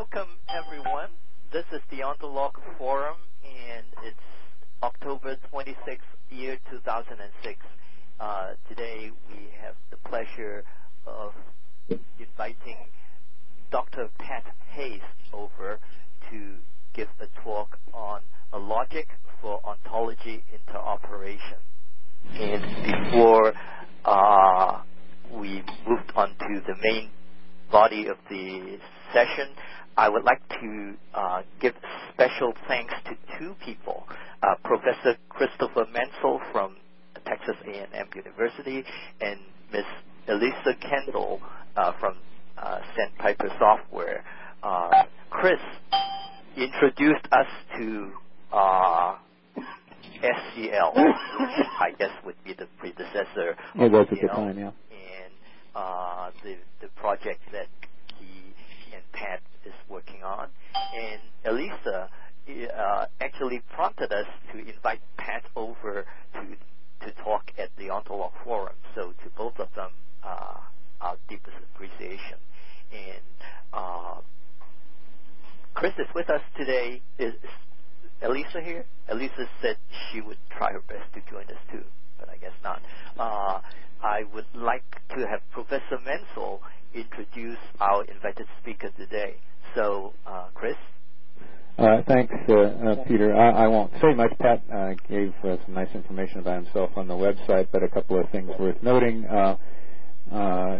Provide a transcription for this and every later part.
welcome everyone. This is the Ontolog Forum, and it's October 26th, year 2006. Uh, today we have the pleasure of inviting Dr. Pat Hayes over to give a talk on a logic for ontology interoperation. And before uh, we moved on to the main body of the session, I would like to uh, give special thanks to two people, uh, Professor Christopher Menzel from Texas A&M University and Ms. Elisa Kendall uh, from uh, Sandpiper Software. Uh, Chris introduced us to uh, SCL, which I guess would be the predecessor. It was at the time, yeah. And uh, the the project that he and Pat is working on, and Elisa uh, actually prompted us to invite Pat over to to talk at the Ontolog Forum. So to both of them, uh, our deepest appreciation. And uh, Chris is with us today. Is, is Elisa here? Elisa said she would try her best to join us too, but I guess not. Uh, I would like to have Professor Menzel introduce our invited speaker today. So, uh, Chris? Uh, thanks, uh, uh, Peter. I, I, won't say much. Pat uh, gave uh, some nice information about himself on the website, but a couple of things worth noting. Uh,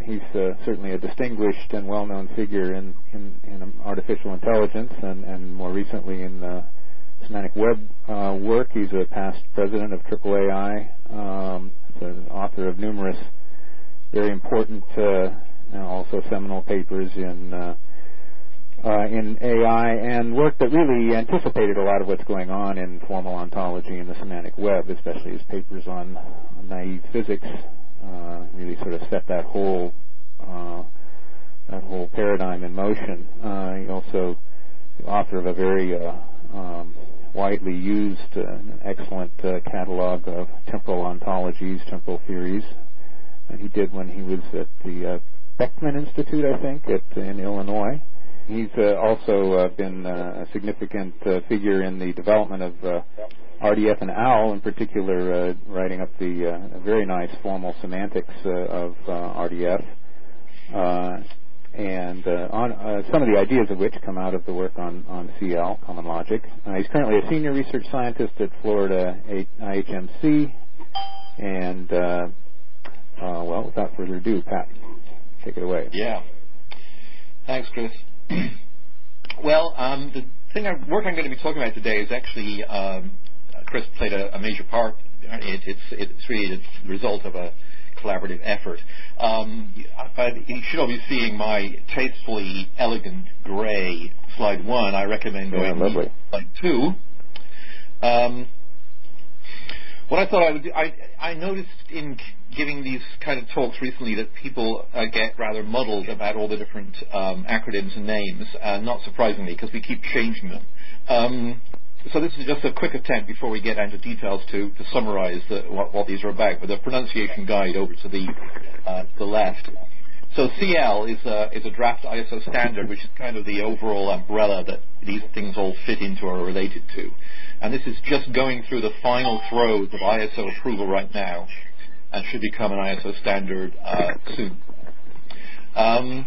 he's certainly a distinguished and well-known figure in, in, in artificial intelligence, and, and, more recently in semantic web work. He's a past president of AAAI, um, the author of numerous very important, and also seminal papers in uh, in AI and work that really anticipated a lot of what's going on in formal ontology and the semantic web, especially his papers on, naive physics, uh, really sort of set that whole uh, that whole paradigm in motion. Uh, he also the author of a very uh, um, widely used, uh, excellent catalog of temporal ontologies, temporal theories, and he did when he was at the Beckman Institute, I think, at, in Illinois. He's uh, also uh, been uh, a significant figure in the development of RDF and OWL, in particular, writing up the very nice formal semantics of RDF and uh, on, uh, some of the ideas of which come out of the work on, on CL, Common Logic. Uh, he's currently a senior research scientist at Florida IHMC, and well, without further ado, Pat, take it away. Yeah. Thanks, Chris. well, um, the thing I, work I'm going to be talking about today is actually um, Chris played a, a major part. It, it's, it's really the result of a collaborative effort. Um, you should all be seeing my tastefully elegant gray slide one. I recommend going yeah, to slide two. Um, what I thought I would do, I, I noticed in giving these kind of talks recently that people uh, get rather muddled about all the different um, acronyms and names, uh, not surprisingly, because we keep changing them. Um, so this is just a quick attempt before we get into details to, to summarize the, what, what, these are about, with a pronunciation guide over to the, uh, the left. So CL is a, is a draft ISO standard, which is kind of the overall umbrella that these things all fit into or are related to. And this is just going through the final throes of ISO approval right now and should become an ISO standard uh, soon. Um,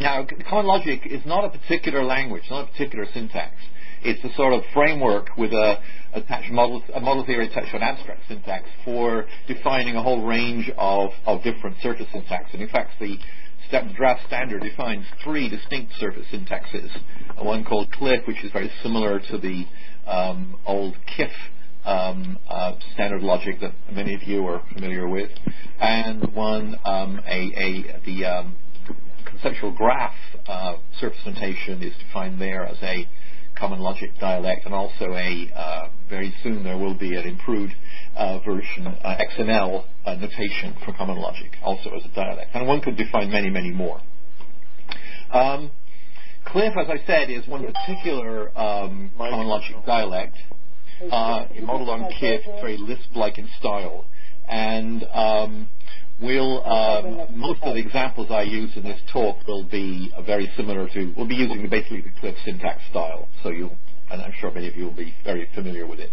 now, Common Logic is not a particular language, not a particular syntax. It's a sort of framework with a, attached model, a model theory attached to an abstract syntax for defining a whole range of, of different surface syntaxes. And in fact, the draft standard defines three distinct surface syntaxes. One called CLIF, which is very similar to the um, old KIF um, uh, standard logic that many of you are familiar with, and one um, a, a, the um, conceptual graph uh, surface notation is defined there as a common logic dialect, and also a uh, very soon there will be an improved uh, version uh, XML uh, notation for common logic, also as a dialect, and one could define many, many more. Um, CLIF, as I said, is one particular um, common logic dialect uh, modeled on KIF, very Lisp-like in style. And um, We'll um, most of the examples I use in this talk will be very similar to. We'll be using basically the CLIF syntax style, so you, and I'm sure many of you will be very familiar with it.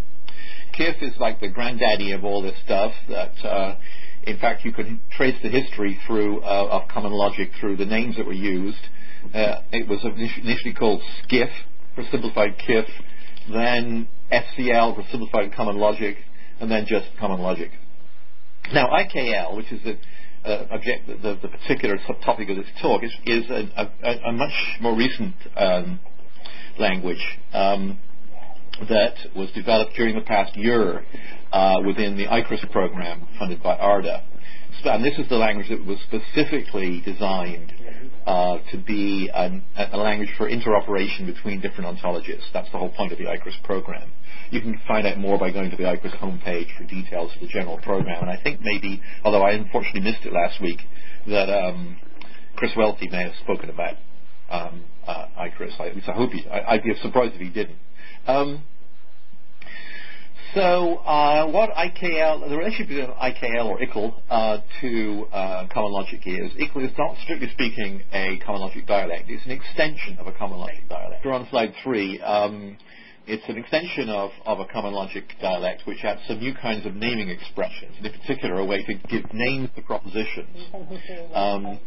CLIF is like the granddaddy of all this stuff. That, uh, in fact, you can trace the history through uh, of common logic through the names that were used. Uh, it was initially called SCIF for simplified KIF, then SCL for simplified common logic, and then just common logic. Now, IKL, which is the uh, object, the, the, particular subtopic of this talk, is, is a, a, a, much more recent um, language um, that was developed during the past year uh, within the IKRIS program funded by ARDA. And this is the language that was specifically designed uh, to be an, a language for interoperation between different ontologies. That's the whole point of the IKRIS program. You can find out more by going to the IKRIS homepage for details of the general program. And I think maybe, although I unfortunately missed it last week, that um, Chris Welty may have spoken about um, uh, IKRIS. At least I hope he. I, would be surprised if he didn't. Um, so uh, what IKL, the relationship between IKL or IKL uh, to uh, common logic is, IKL is not strictly speaking a common logic dialect. It's an extension of a common logic dialect. We're on slide three. Um, it's an extension of, of a common logic dialect which adds some new kinds of naming expressions, and in particular a way to give names to propositions. Um,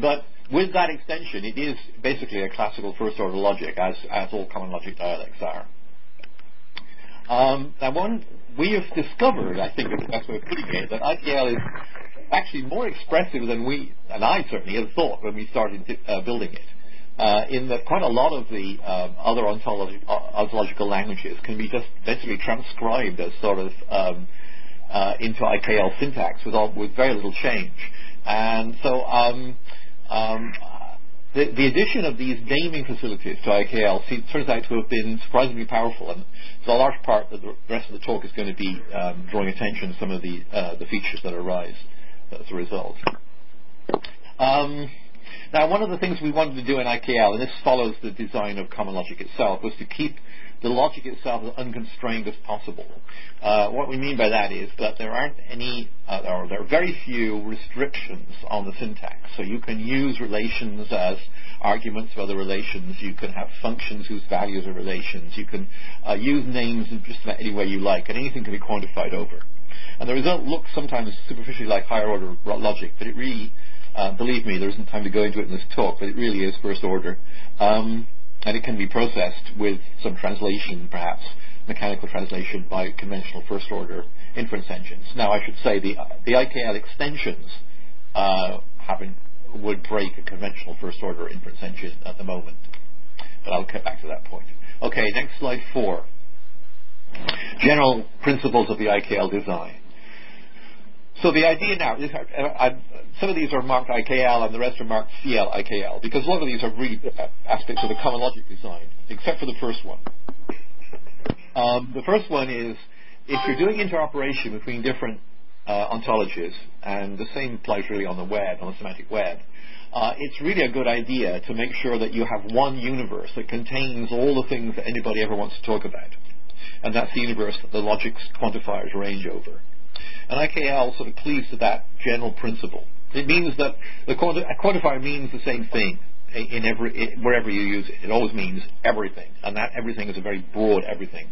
but with that extension, it is basically a classical first-order logic, as, as all common logic dialects are. Um, now, one we have discovered, I think of putting it, that IKL is actually more expressive than we, and I certainly had thought when we started uh, building it uh, in that quite a lot of the um, other ontologi- ontological languages can be just basically transcribed as sort of um, uh, into IKL syntax with, all, with very little change. And so um, um, the, the, addition of these naming facilities to IKL turns out to have been surprisingly powerful, and so a large part of the rest of the talk is going to be um, drawing attention to some of the, uh, the features that arise as a result. Um, now, one of the things we wanted to do in IKL, and this follows the design of Common Logic itself, was to keep the logic itself as unconstrained as possible. Uh, what we mean by that is that there aren't any, uh, or there are very few restrictions on the syntax. So you can use relations as arguments of other relations. You can have functions whose values are relations. You can uh, use names in just about any way you like, and anything can be quantified over. And the result looks sometimes superficially like higher order logic, but it really uh, believe me, there isn't time to go into it in this talk, but it really is first order. Um, and it can be processed with some translation, perhaps, mechanical translation by conventional first order inference engines. Now, I should say the, the IKL extensions uh, having, would break a conventional first order inference engine at the moment. But I'll get back to that point. Okay, next slide four. General principles of the IKL design. So the idea now, is, uh, some of these are marked IKL and the rest are marked CL IKL because a lot of these are really aspects of the common logic design, except for the first one. Um, the first one is if you're doing interoperation between different uh, ontologies, and the same applies really on the web, on the semantic web, uh, it's really a good idea to make sure that you have one universe that contains all the things that anybody ever wants to talk about. And that's the universe that the logics quantifiers range over. And IKL sort of cleaves to that general principle. It means that the quanti- a quantifier means the same thing in every wherever you use it. It always means everything, and that everything is a very broad everything.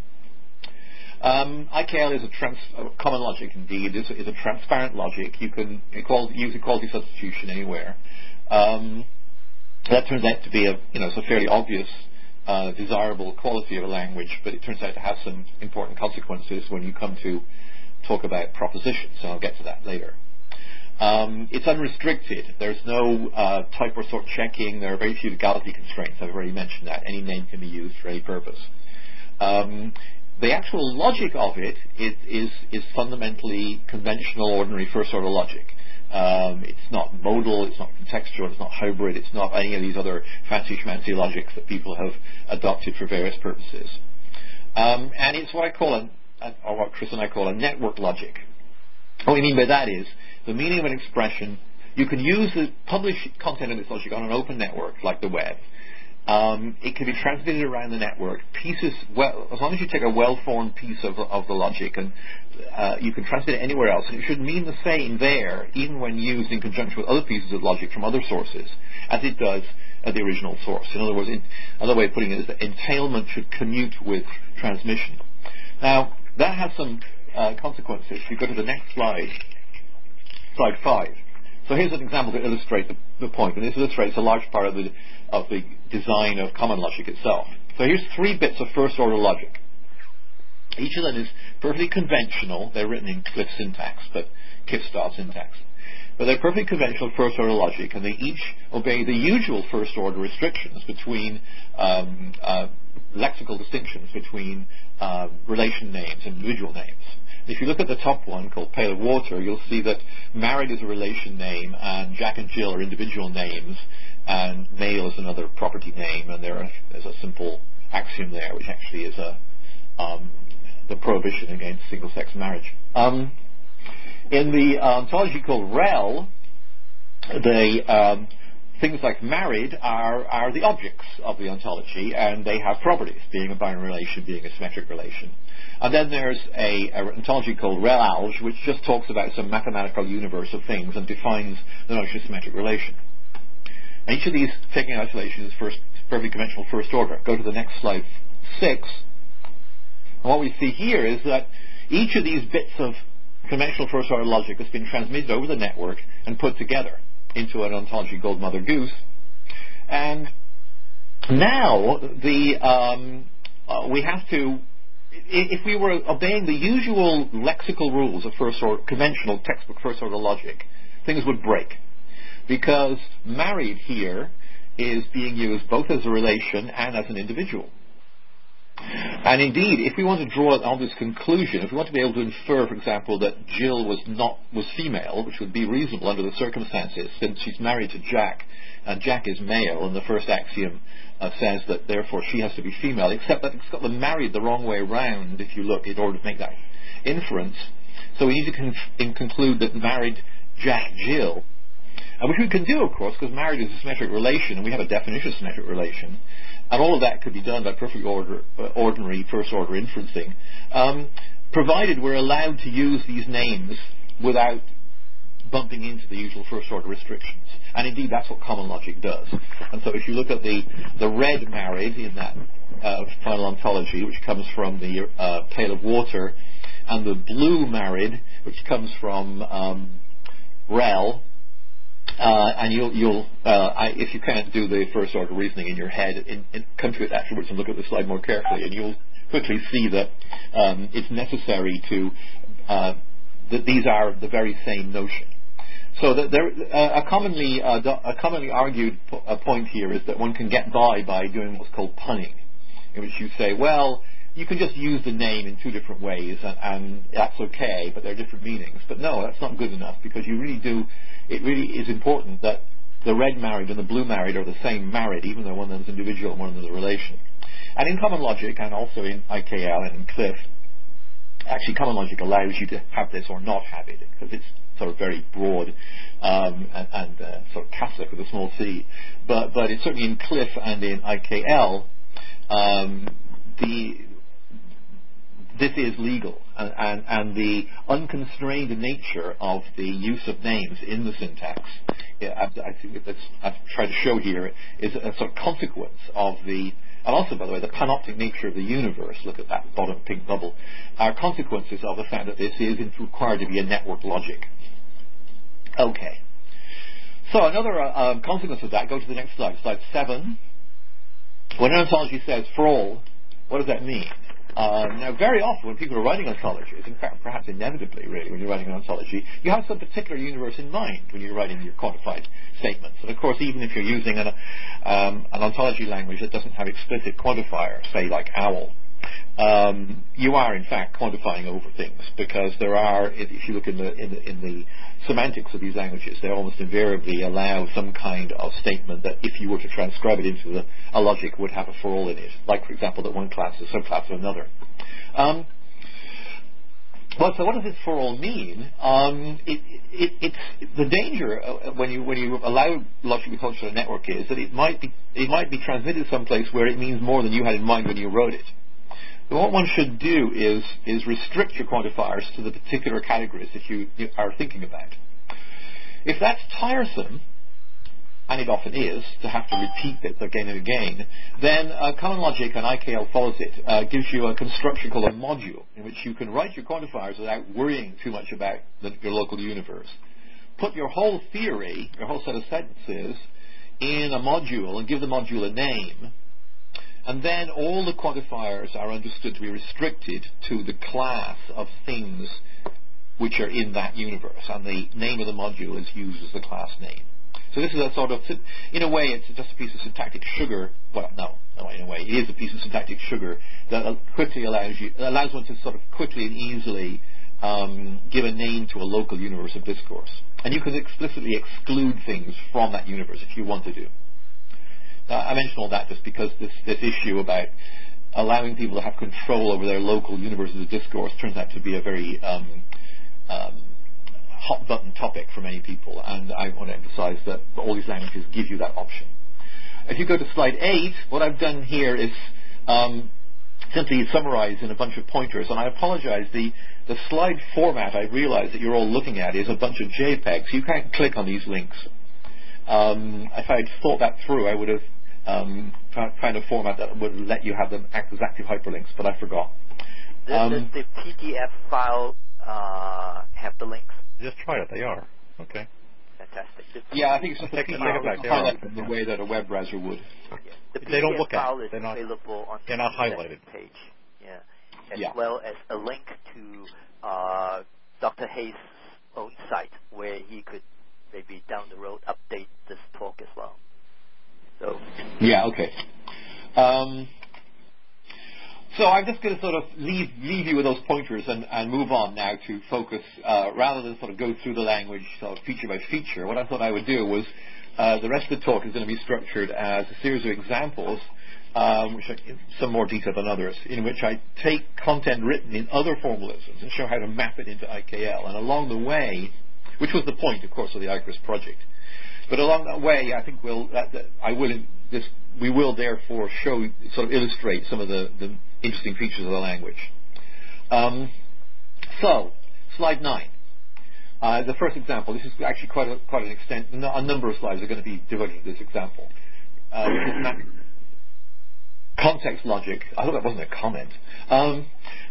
Um, IKL is a, trans- common logic indeed. It's a, it's a transparent logic. You can equality, use equality substitution anywhere. Um, that turns out to be a you know it's a fairly obvious uh, desirable quality of a language, but it turns out to have some important consequences when you come to talk about propositions, and I'll get to that later. Um, it's unrestricted. There's no uh, type or sort checking. There are very few legality constraints. I've already mentioned that. Any name can be used for any purpose. Um, the actual logic of it is, is, is fundamentally conventional, ordinary first-order logic. Um, it's not modal, it's not contextual, it's not hybrid, it's not any of these other fancy schmancy logics that people have adopted for various purposes. Um, and it's what I call an or what Chris and I call a network logic. What we mean by that is the meaning of an expression. You can use the published content of this logic on an open network like the web, Um, it can be transmitted around the network. Pieces, well, as long as you take a well-formed piece of, of the logic, and uh, you can transmit it anywhere else, it should mean the same there, even when used in conjunction with other pieces of logic from other sources, as it does at the original source. In other words, in, another way of putting it is that entailment should commute with transmission. Now, that has some uh, consequences. If you go to the next slide, slide five. So here's an example to illustrate the, the point, and this illustrates a large part of the, of the design of common logic itself. So here's three bits of first order logic. Each of them is perfectly conventional. They're written in CLIF syntax, but KIF style syntax. But they're perfectly conventional first order logic, and they each obey the usual first order restrictions between um, uh, lexical distinctions between uh, relation names and individual names. If you look at the top one called Pail of Water, you'll see that married is a relation name and Jack and Jill are individual names and male is another property name and there is a simple axiom there which actually is a um, the prohibition against single-sex marriage. Um, in the ontology called REL, the um, things like married are, are the objects of the ontology and they have properties, being a binary relation, being a symmetric relation. And then there's a, a ontology called RELALGE, which just talks about some mathematical universe of things and defines the notion of symmetric relation. And each of these, taking isolation, is first, perfectly conventional first order. Go to the next slide, six. And what we see here is that each of these bits of conventional first order logic has been transmitted over the network and put together into an ontology gold Mother Goose. And now the um, uh, we have to if we were obeying the usual lexical rules of first order, conventional textbook first order logic, things would break. Because married here is being used both as a relation and as an individual. And indeed, if we want to draw on this conclusion, if we want to be able to infer, for example, that Jill was not was female, which would be reasonable under the circumstances, since she's married to Jack, and Jack is male, and the first axiom uh, says that therefore she has to be female, except that it's got them married the wrong way around if you look in order to make that inference. So we need to con- conclude that married Jack Jill, uh, which we can do, of course, because married is a symmetric relation, and we have a definition of symmetric relation, and all of that could be done by perfectly order, uh, ordinary first order inferencing, um, provided we're allowed to use these names without bumping into the usual first order restrictions. And indeed, that's what common logic does. And so if you look at the, the red married in that uh, final ontology, which comes from the uh, pail of water, and the blue married, which comes from um, rel, uh, and you'll, you'll uh, I, if you can't do the first order reasoning in your head, in, in, come to it afterwards and look at the slide more carefully, and you'll quickly see that um, it's necessary to uh, that these are the very same notion. So there, uh, a commonly uh, a commonly argued point here is that one can get by by doing what's called punning, in which you say, well, you can just use the name in two different ways, and, and that's okay, but there are different meanings. But no, that's not good enough because you really do. It really is important that the red married and the blue married are the same married, even though one of them is individual and one of them is a relation. And in common logic, and also in IKL and in CLIF, actually common logic allows you to have this or not have it because it's sort of very broad um, and, and uh, sort of Catholic with a small c. But but it's certainly in CLIF and in IKL, um, the this is legal, and, and, and, the unconstrained nature of the use of names in the syntax, yeah, I, I think that's, I've tried to show here, is a sort of consequence of the and also, by the way, the panoptic nature of the universe, look at that bottom pink bubble, are consequences of the fact that this is required to be a network logic. Okay. So another uh, um, consequence of that, go to the next slide, slide 7. When an ontology says for all, what does that mean? Um, now, very often when people are writing ontologies, in fact, perhaps inevitably, really, when you're writing an ontology, you have some particular universe in mind when you're writing your quantified statements. And of course, even if you're using an, um, an ontology language that doesn't have explicit quantifiers, say like OWL, um, you are in fact quantifying over things because there are, if you look in the, in the, in the semantics of these languages, they almost invariably allow some kind of statement that if you were to transcribe it into the, a logic would have a for all in it. Like, for example, that one class is a subclass of another. Um, Well, so what does this for all mean? Um, it, it, it's the danger uh, when you when you allow logic to a network is that it might be it might be transmitted someplace where it means more than you had in mind when you wrote it. What one should do is is restrict your quantifiers to the particular categories that you, are thinking about. If that's tiresome, and it often is, to have to repeat it again and again, then uh, Common Logic and IKL follows it, uh, gives you a construction called a module, in which you can write your quantifiers without worrying too much about the, your local universe. Put your whole theory, your whole set of sentences, in a module and give the module a name, and then all the quantifiers are understood to be restricted to the class of things which are in that universe, and the name of the module is used as the class name. So this is a sort of, in a way, it's just a piece of syntactic sugar. Well, no, no, in a way, it is a piece of syntactic sugar that quickly allows you, allows one to sort of quickly and easily um, give a name to a local universe of discourse. And you can explicitly exclude things from that universe if you want to do. Uh, I mention all that just because this, this issue about allowing people to have control over their local universes of discourse turns out to be a very um, um, hot button topic for many people, and I want to emphasize that all these languages give you that option. If you go to slide 8, what I've done here is um, simply summarize in a bunch of pointers, and I apologize, the, the slide format I realize that you're all looking at is a bunch of JPEGs. You can't click on these links. Um, if I'd thought that through, I would have um, found a format that would let you have them act as active hyperlinks, but I forgot. Does um, the PDF file uh, have the links? Just try it. They are. Okay. Fantastic. Yeah, I think it's just a highlight in the way that a web browser would. Yeah. The they don't look file at it. They're not, available on they're not highlighted. page. Yeah. As yeah. well as a link to uh, Dr. Hayes' own site where he could maybe down the road update this talk as well. So. Yeah. Okay. Um, so I'm just going to sort of leave, leave you with those pointers and, and move on now to focus, uh, rather than sort of go through the language sort of feature by feature. What I thought I would do was uh, the rest of the talk is going to be structured as a series of examples, um, which some more detailed than others, in which I take content written in other formalisms and show how to map it into IKL. And along the way, which was the point, of course, of the IKRIS project, but along that way, I think we'll, that, that I will, this, we will therefore show, sort of illustrate some of the, the interesting features of the language. Um, so, slide nine. Uh, the first example, this is actually quite, a, quite an extent, a number of slides are going to be devoted to this example. Uh, context logic, I hope that wasn't a comment, um,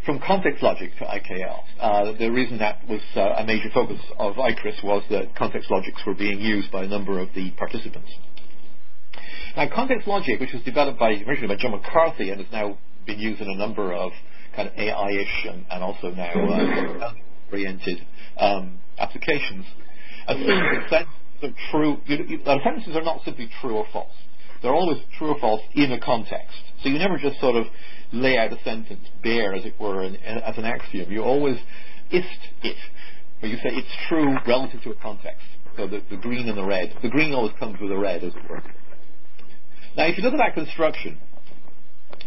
from context logic to IKL. Uh, the reason that was uh, a major focus of IKRIS was that context logics were being used by a number of the participants. Now, context logic, which was developed by, originally by John McCarthy and has now been used in a number of kind of AI-ish and, and also now uh, oriented um, applications, assumes are true. You, sentences are not simply true or false. They're always true or false in a context. So you never just sort of lay out a sentence bare, as it were, as an axiom. You always ist it, where you say it's true relative to a context. So the, the green and the red. The green always comes with a red, as it were. Now, if you look at that construction,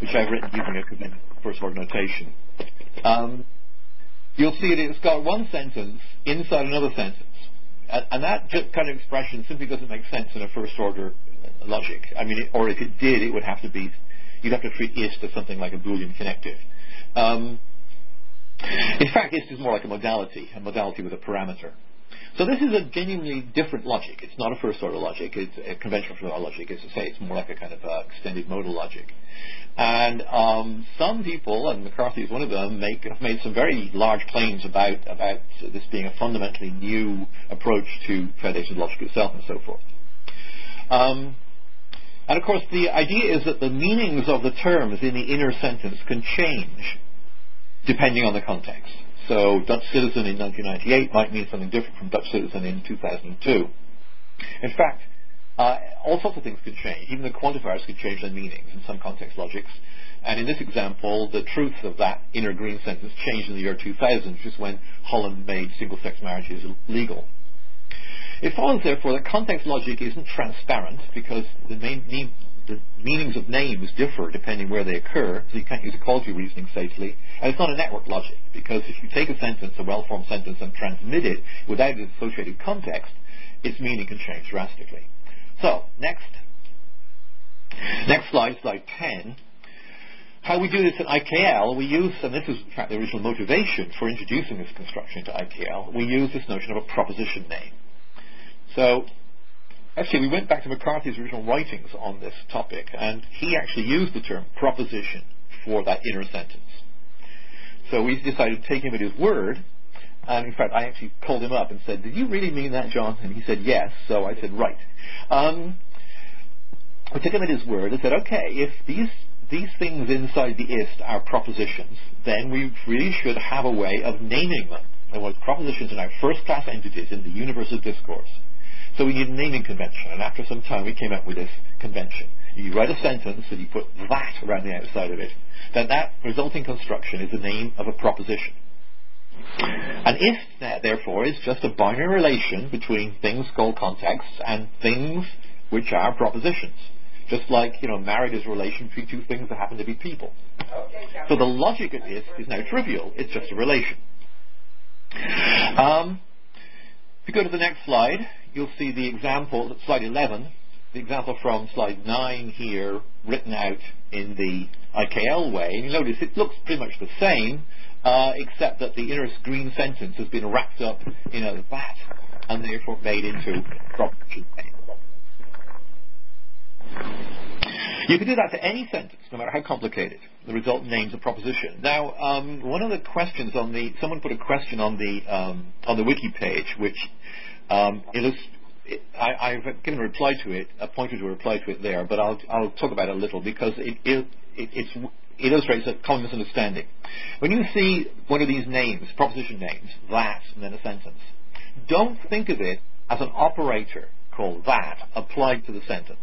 which I've written using a first order notation, um, you'll see that it's got one sentence inside another sentence. And, that kind of expression simply doesn't make sense in a first order logic. I mean, or if it did, it would have to be, you'd have to treat ist as something like a Boolean connective. Um, in fact, ist is more like a modality, a modality with a parameter. So this is a genuinely different logic. It's not a first order logic. It's a conventional first order logic. As I say, it's more like a kind of uh, extended modal logic. And um, some people, and McCarthy is one of them, make, have made some very large claims about, about this being a fundamentally new approach to foundation logic itself and so forth. Um, and of course, the idea is that the meanings of the terms in the inner sentence can change depending on the context. So Dutch citizen in 1998 might mean something different from Dutch citizen in 2002. In fact, uh, all sorts of things could change. Even the quantifiers could change their meanings in some context logics. And in this example, the truth of that inner green sentence changed in the year 2000, which is when Holland made single-sex marriages legal. It follows, therefore, that context logic isn't transparent because the, main, the meanings of names differ depending where they occur, so you can't use equality reasoning safely. And it's not a network logic, because if you take a sentence, a well-formed sentence, and transmit it without its associated context, its meaning can change drastically. So, next. Next slide, slide 10. How we do this at IKL, we use, and this is in fact the original motivation for introducing this construction into IKL, we use this notion of a proposition name. So actually we went back to McCarthy's original writings on this topic, and he actually used the term proposition for that inner sentence. So we decided to take him at his word, and in fact I actually called him up and said, did you really mean that, John? And he said, yes. So I said, right. Um, I took him at his word and said, okay, if these these things inside the IST are propositions, then we really should have a way of naming them. And what propositions are now first-class entities in the universe of discourse. So we need a naming convention, and after some time we came up with this convention. You write a sentence and you put that around the outside of it. Then that resulting construction is the name of a proposition. And if that, therefore, is just a binary relation between things called contexts and things which are propositions. Just like, you know, married is a relation between two things that happen to be people. So the logic of this is now trivial. It's just a relation. Um, if you go to the next slide, you'll see the example, slide 11, the example from slide 9 here, written out in the IKL way. And you notice it looks pretty much the same, uh, except that the inner green sentence has been wrapped up in a vat and therefore made into property. You can do that to any sentence, no matter how complicated. The result names a proposition. Now, um, one of the questions on the someone put a question on the um, on the wiki page, which um, I, have given a reply to it, a pointer to a reply to it there, but I'll, I'll talk about it a little because it, it, it, it illustrates a common misunderstanding. When you see one of these names, proposition names, that, and then a sentence, don't think of it as an operator called that applied to the sentence.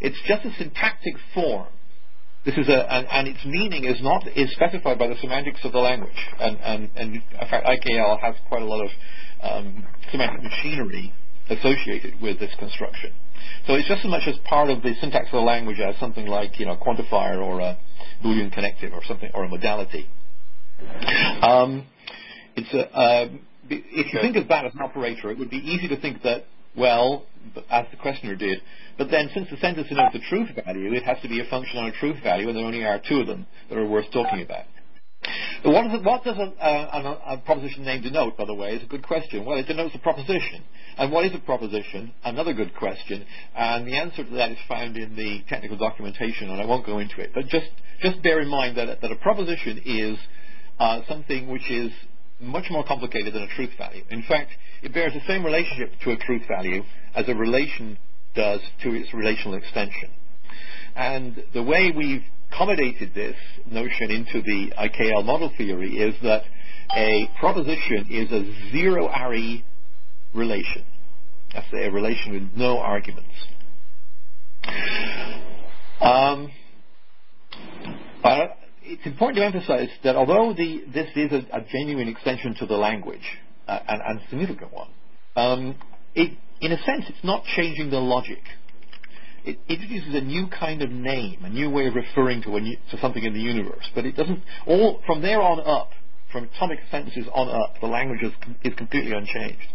It's just a syntactic form. This is a, and, and, its meaning is not is specified by the semantics of the language. And, and, and in fact, IKL has quite a lot of um, semantic machinery associated with this construction. So it's just as much as part of the syntax of the language as something like you know a quantifier or a Boolean connective or something or a modality. Um, it's a, uh, if you think of that as an operator, it would be easy to think that well, as the questioner did. But then, since the sentence denotes a truth value, it has to be a function on a truth value, and there only are two of them that are worth talking about. What does, what does a, a, a, proposition name denote, by the way, is a good question. Well, it denotes a proposition. And what is a proposition? Another good question. And the answer to that is found in the technical documentation, and I won't go into it. But just, just bear in mind that, that a proposition is uh, something which is much more complicated than a truth value. In fact, it bears the same relationship to a truth value as a relation does to its relational extension. And the way we've accommodated this notion into the IKL model theory is that a proposition is a zero-ary relation. That's a relation with no arguments. Um, it's important to emphasize that although the, this is a, a, genuine extension to the language, uh, and, and a significant one, um, it, in a sense, it's not changing the logic. It introduces a new kind of name, a new way of referring to, new, to something in the universe, but it doesn't. All from there on up, from atomic sentences on up, the language is, is completely unchanged.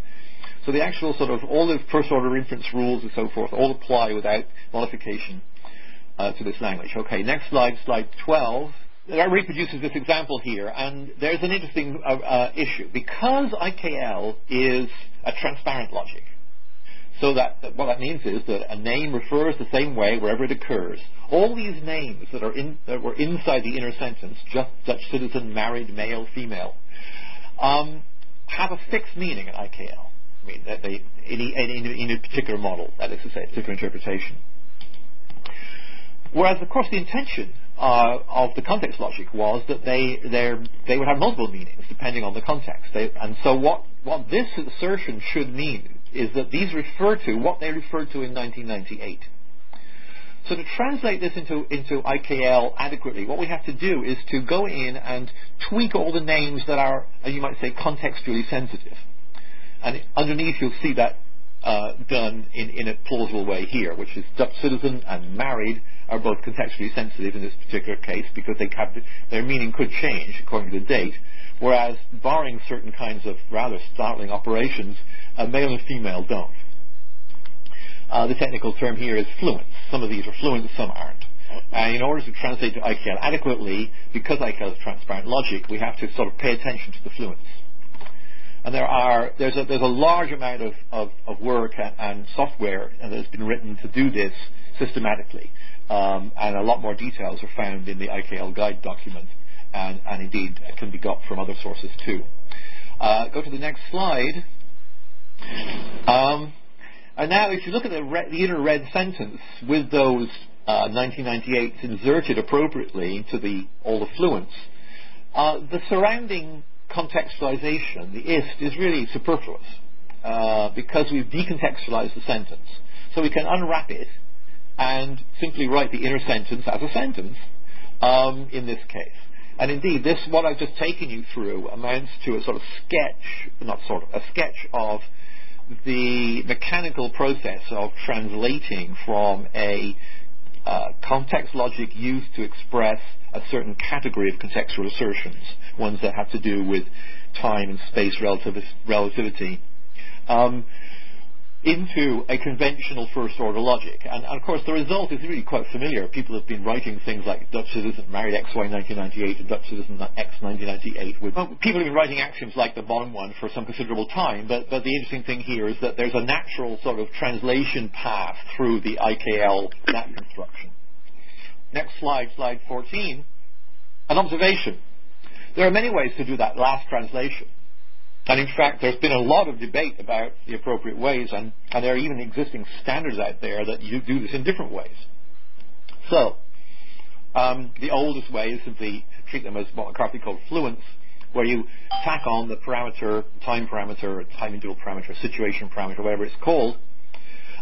So the actual sort of all the first order inference rules and so forth all apply without modification uh, to this language. Okay, next slide, slide 12 that reproduces this example here, and there's an interesting uh, uh, issue. Because IKL is a transparent logic, so that, that, what that means is that a name refers the same way wherever it occurs. All these names that are in, that were inside the inner sentence, just Dutch citizen, married, male, female, um, have a fixed meaning in IKL. I mean, they, in, in, in a particular model, that is to say, a particular interpretation. Whereas, of course, the intention uh, of the context logic was that they they would have multiple meanings depending on the context. They, and so what what this assertion should mean is that these refer to what they referred to in 1998. So to translate this into, into IKL adequately, what we have to do is to go in and tweak all the names that are, you might say, contextually sensitive. And underneath you'll see that uh, done in, in a plausible way here, which is Dutch citizen and married are both contextually sensitive in this particular case because they have, their meaning could change according to the date, whereas barring certain kinds of rather startling operations, uh, male and female don't. Uh, the technical term here is fluents. Some of these are fluent, some aren't. And in order to translate to IKL adequately, because IKL is transparent logic, we have to sort of pay attention to the fluents. And there are, there's a, there's a large amount of, of, of work and, and, software that has been written to do this systematically. Um, and a lot more details are found in the IKL guide document and, and indeed can be got from other sources too. Uh, go to the next slide. Um, and now if you look at the, re- the inner red sentence with those uh, 1998s inserted appropriately into the, all the fluents, uh, the surrounding contextualization, the ist, is really superfluous uh, because we've decontextualized the sentence. So we can unwrap it and simply write the inner sentence as a sentence um, in this case. And indeed, this, what I've just taken you through, amounts to a sort of sketch, not sort of, a sketch of the mechanical process of translating from a uh, context logic used to express a certain category of contextual assertions, ones that have to do with time and space relativity, um, into a conventional first order logic. And, and, of course, the result is really quite familiar. People have been writing things like Dutch citizen married XY 1998 and Dutch citizen X 1998. With, well, people have been writing axioms like the bottom one for some considerable time, but, but the interesting thing here is that there's a natural sort of translation path through the IKL that construction. Next slide, slide 14. An observation. There are many ways to do that last translation. And in fact, there's been a lot of debate about the appropriate ways, and, and there are even existing standards out there that you do this in different ways. So, um, the oldest way is simply to treat them as what McCarthy called fluents, where you tack on the parameter, time parameter, time interval parameter, situation parameter, whatever it's called,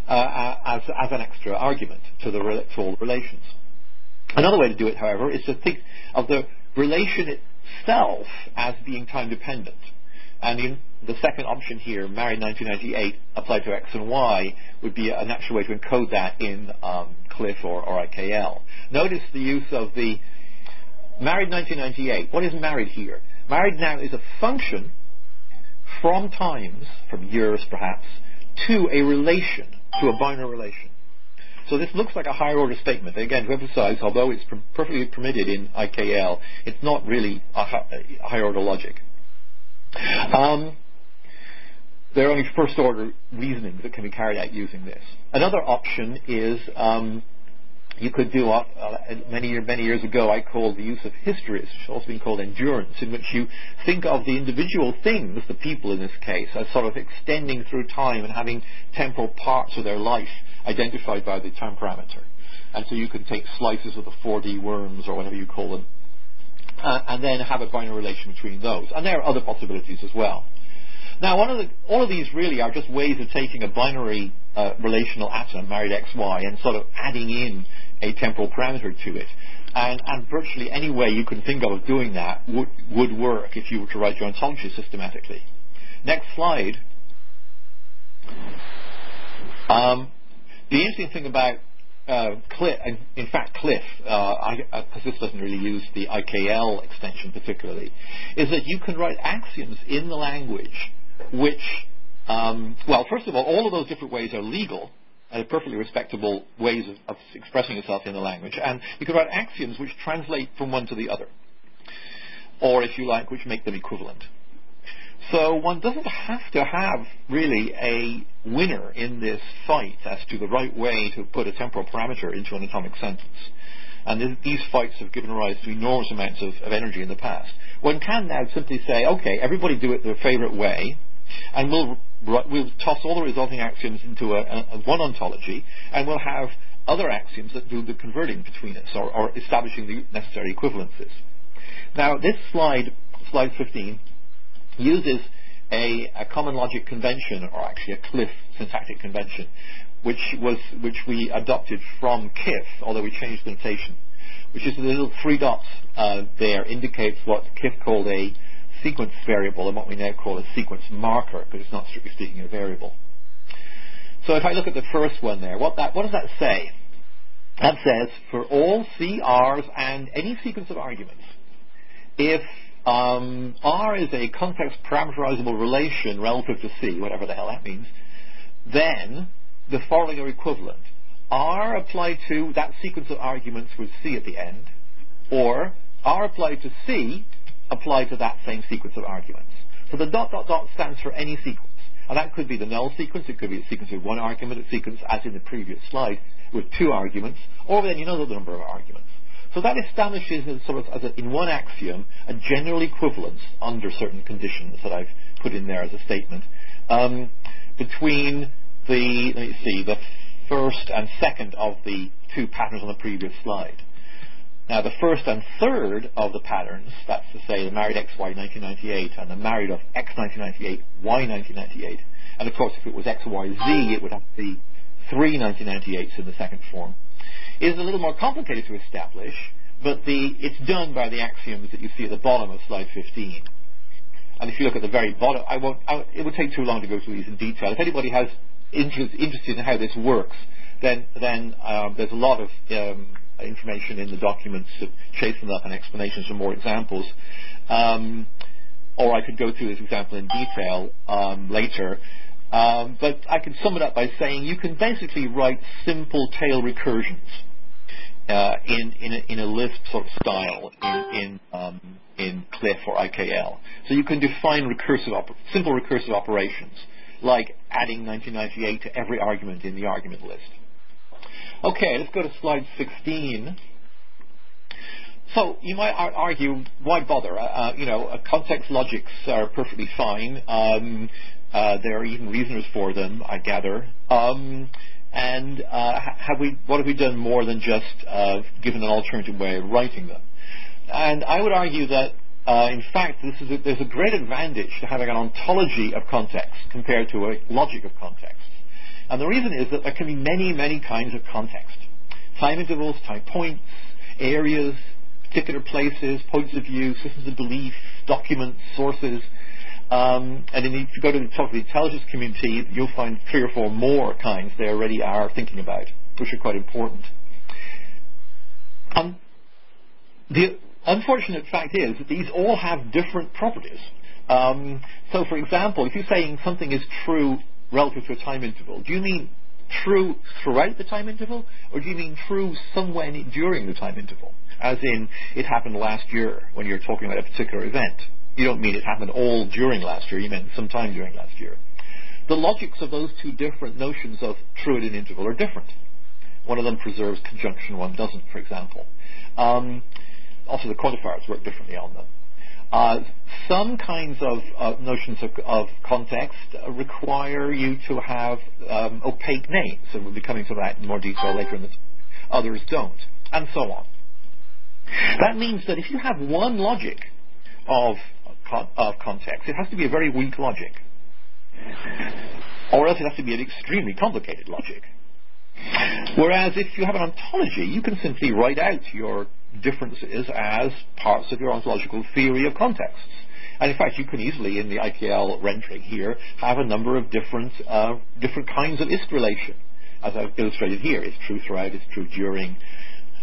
uh, as, as an extra argument to, the, to all the relations. Another way to do it, however, is to think of the relation itself as being time dependent. And in the second option here, married 1998 applied to X and Y, would be a natural way to encode that in um, CLIF or, or IKL. Notice the use of the married 1998. What is married here? Married now is a function from times, from years perhaps, to a relation, to a binary relation. So this looks like a higher order statement. Again, to emphasize, although it's perfectly permitted in IKL, it's not really a higher order logic. Um, there are only first order reasonings that can be carried out using this. Another option is um, you could do uh, many many years ago I called the use of which has also been called endurance, in which you think of the individual things, the people in this case, as sort of extending through time and having temporal parts of their life identified by the time parameter. And so you can take slices of the 4D worms or whatever you call them uh, and then have a binary relation between those. And there are other possibilities as well. Now, of the, all of these really are just ways of taking a binary uh, relational atom, married XY, and sort of adding in a temporal parameter to it. And, and, virtually any way you can think of doing that would, would work if you were to write your ontology systematically. Next slide. Um, the interesting thing about uh, CLIF, in fact, CLIF, uh, because this doesn't really use the IKL extension particularly, is that you can write axioms in the language which, um, well, first of all, all of those different ways are legal and are perfectly respectable ways of, of expressing yourself in the language. And you can write axioms which translate from one to the other, or if you like, which make them equivalent. So one doesn't have to have really a winner in this fight as to the right way to put a temporal parameter into an atomic sentence. And th- these fights have given rise to enormous amounts of, of energy in the past. One can now simply say, okay, everybody do it their favorite way, and we'll, we'll toss all the resulting axioms into a, a, one ontology, and we'll have other axioms that do the converting between us or, or establishing the necessary equivalences. Now, this slide, slide 15, uses a, a, common logic convention, or actually a CLIF syntactic convention, which was which we adopted from KIF, although we changed the notation, which is the little three dots uh, there indicates what KIF called a sequence variable and what we now call a sequence marker, because it's not strictly speaking a variable. So if I look at the first one there, what, that, what does that say? That says for all CRs and any sequence of arguments, if um, R is a context parameterizable relation relative to C, whatever the hell that means, then the following are equivalent. R applied to that sequence of arguments with C at the end, or R applied to C applied to that same sequence of arguments. So the dot dot dot stands for any sequence. And that could be the null sequence, it could be a sequence with one argument, a sequence as in the previous slide with two arguments, or then you know the number of arguments. So that establishes sort of as a, in one axiom a general equivalence under certain conditions that I've put in there as a statement um, between the let me see the first and second of the two patterns on the previous slide. Now, the first and third of the patterns, that's to say the married XY 1998 and the married of X 1998, Y 1998, and of course if it was XYZ it would have to be three 1998s in the second form, is a little more complicated to establish, but the, it's done by the axioms that you see at the bottom of slide 15. And if you look at the very bottom, I won't, I, it would take too long to go through these in detail. If anybody has interest, interested in how this works, then, then um, there's a lot of um, information in the documents to chase them up and explanations for more examples. Um, or I could go through this example in detail um, later. Um, but I can sum it up by saying you can basically write simple tail recursions uh, in in a, in a Lisp sort of style in in, um, in CLIF or IKL. So you can define recursive simple recursive operations like adding 1998 to every argument in the argument list. Okay, let's go to slide 16. So you might argue, why bother? Uh, uh, you know, uh, context logics are perfectly fine. Um, uh, there are even reasoners for them, I gather. Um, and uh, have we, what have we done more than just uh, given an alternative way of writing them? And I would argue that, uh in fact, this is a, there's a great advantage to having an ontology of context compared to a logic of context. And the reason is that there can be many, many kinds of context. Time intervals, time points, areas, particular places, points of view, systems of belief, documents, sources. Um, and if you go to the talk to the intelligence community, you'll find three or four more kinds they already are thinking about, which are quite important. Um, the unfortunate fact is that these all have different properties. Um, so, for example, if you're saying something is true relative to a time interval, do you mean true throughout the time interval, or do you mean true somewhere during the time interval? As in, it happened last year when you're talking about a particular event. You don't mean it happened all during last year, you meant sometime during last year. The logics of those two different notions of true and interval are different. One of them preserves conjunction, one doesn't, for example. Um, also, the quantifiers work differently on them. Uh, some kinds of uh, notions of, of context require you to have um, opaque names, and we'll be coming to that in more detail later in the others don't, and so on. That means that if you have one logic of, of context, it has to be a very weak logic. Or else it has to be an extremely complicated logic. Whereas if you have an ontology, you can simply write out your differences as parts of your ontological theory of contexts. And in fact, you can easily, in the IKL rendering here, have a number of different uh, different kinds of ist relation, as I've illustrated here. It's true throughout, it's true during,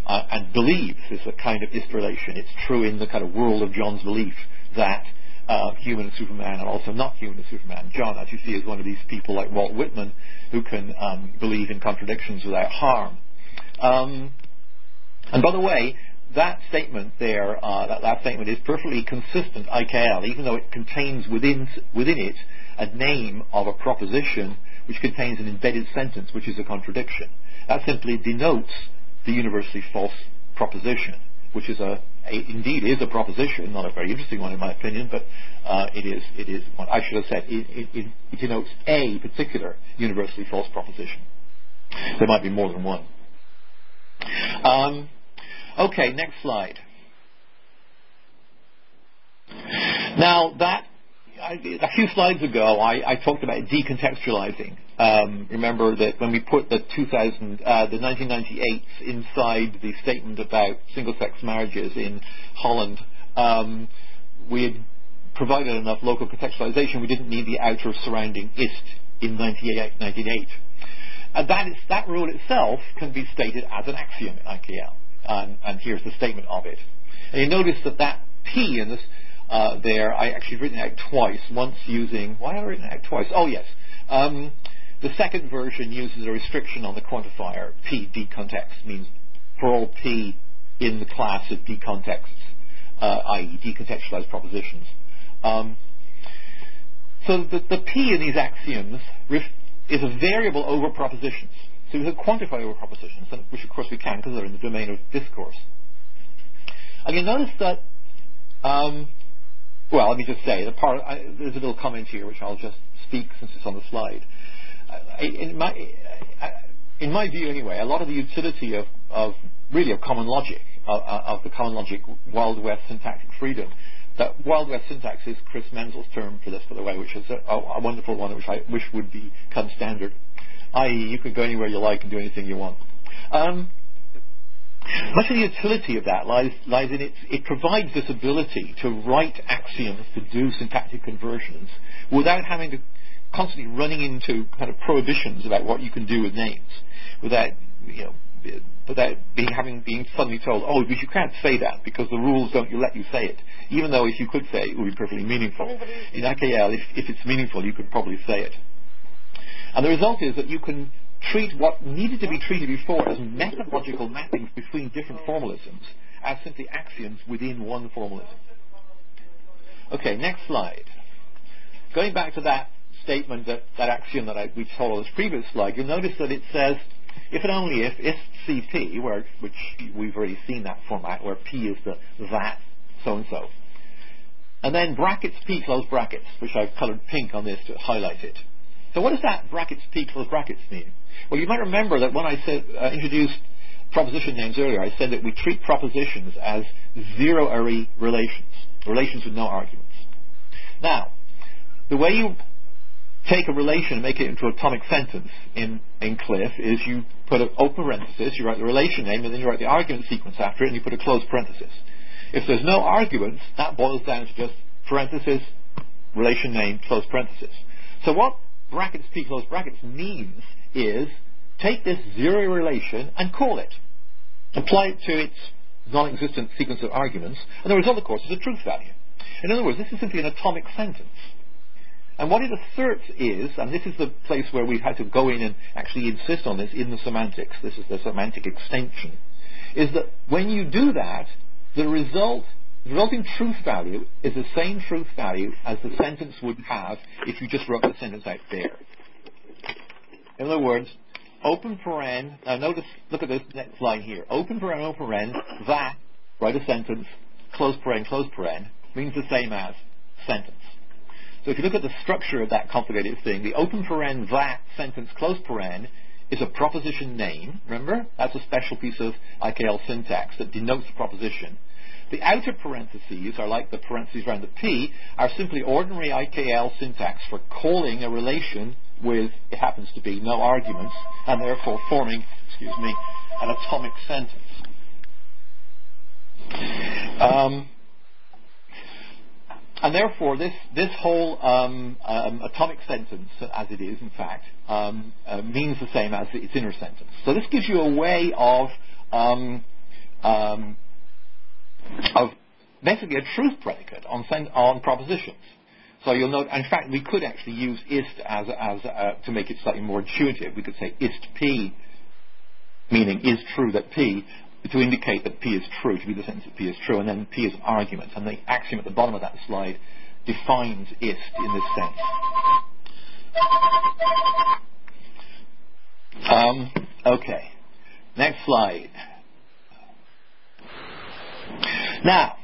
uh, and believes is a kind of ist relation. It's true in the kind of world of John's belief that uh, human and Superman, and also not human and Superman. John, as you see, is one of these people like Walt Whitman who can um, believe in contradictions without harm. Um, and by the way, that statement there, uh, that, that statement is perfectly consistent IKL, even though it contains within within it a name of a proposition which contains an embedded sentence, which is a contradiction. That simply denotes the universally false proposition, which is a, a indeed is a proposition, not a very interesting one in my opinion, but uh, it is it is I should have said. It, it, it denotes a particular universally false proposition. There might be more than one. Um, Okay, next slide. Now that a few slides ago, I, I talked about decontextualizing. Um, remember that when we put the 2000, uh, the 1998 inside the statement about single-sex marriages in Holland, um, we had provided enough local contextualization. We didn't need the outer surrounding ist in 1998. And that, is, that rule itself can be stated as an axiom in IKL. And, and here's the statement of it. And you notice that that P in this uh, there, I actually written it twice. Once using, why have I written it twice? Oh yes. Um, the second version uses a restriction on the quantifier P D context means for all P in the class of D contexts, uh, i.e. decontextualized propositions. Um, so the, the P in these axioms is a variable over propositions. So we can quantify over propositions, which of course we can because they're in the domain of discourse. And you notice that, um, well, let me just say, the part, I, there's a little comment here which I'll just speak since it's on the slide. I, in, my, I, in my view, anyway, a lot of the utility of, of really of common logic, of, of the common logic Wild West syntactic freedom, that Wild West syntax is Chris Menzel's term for this, by the way, which is a, a wonderful one, which I wish would become standard. I.e., you can go anywhere you like and do anything you want. Um, much of the utility of that lies, lies in it. It provides this ability to write axioms to do syntactic conversions without having to constantly running into kind of prohibitions about what you can do with names, without you know, without being having being suddenly told, oh, but you can't say that because the rules don't let you say it. Even though if you could say it, it would be perfectly meaningful. In IKL, if, if it's meaningful, you could probably say it. And the result is that you can treat what needed to be treated before as methodological mappings between different formalisms as simply axioms within one formalism. Okay, next slide. Going back to that statement, that, that axiom that I, we saw on this previous slide, you'll notice that it says, if and only if, if CP, where, which we've already seen that format, where P is the that so-and-so, and then brackets P close brackets, which I've colored pink on this to highlight it. So what does that brackets P close brackets mean? Well, you might remember that when I said, uh, introduced proposition names earlier, I said that we treat propositions as zero-ary relations, relations with no arguments. Now, the way you take a relation and make it into an atomic sentence in, in CLIF is you put an open parenthesis, you write the relation name, and then you write the argument sequence after it, and you put a closed parenthesis. If there's no arguments, that boils down to just parenthesis, relation name, close parenthesis. So what brackets P close brackets means is take this zero relation and call it. Apply it to its non-existent sequence of arguments, and the result, of course, is a truth value. In other words, this is simply an atomic sentence. And what it asserts is, and this is the place where we've had to go in and actually insist on this in the semantics, this is the semantic extension, is that when you do that, the result, the resulting truth value is the same truth value as the sentence would have if you just wrote the sentence out there. In other words, open paren, now notice, look at this next line here. Open paren, open paren, that, write a sentence, close paren, close paren, means the same as sentence. So if you look at the structure of that complicated thing, the open paren, that, sentence, close paren, is a proposition name, remember? That's a special piece of IKL syntax that denotes a proposition. The outer parentheses are like the parentheses around the P, are simply ordinary IKL syntax for calling a relation with, it happens to be, no arguments, and therefore forming, excuse me, an atomic sentence. Um, and therefore, this, this whole um, um, atomic sentence, as it is, in fact, um, uh, means the same as its inner sentence. So this gives you a way of, um, um, of basically a truth predicate on, on propositions. So you'll note, in fact, we could actually use ist as, as uh, to make it slightly more intuitive. We could say ist p, meaning is true that p, to indicate that p is true, to be the sentence that p is true, and then p is an argument. And the axiom at the bottom of that slide defines ist in this sense. Um, okay. Next slide. Now,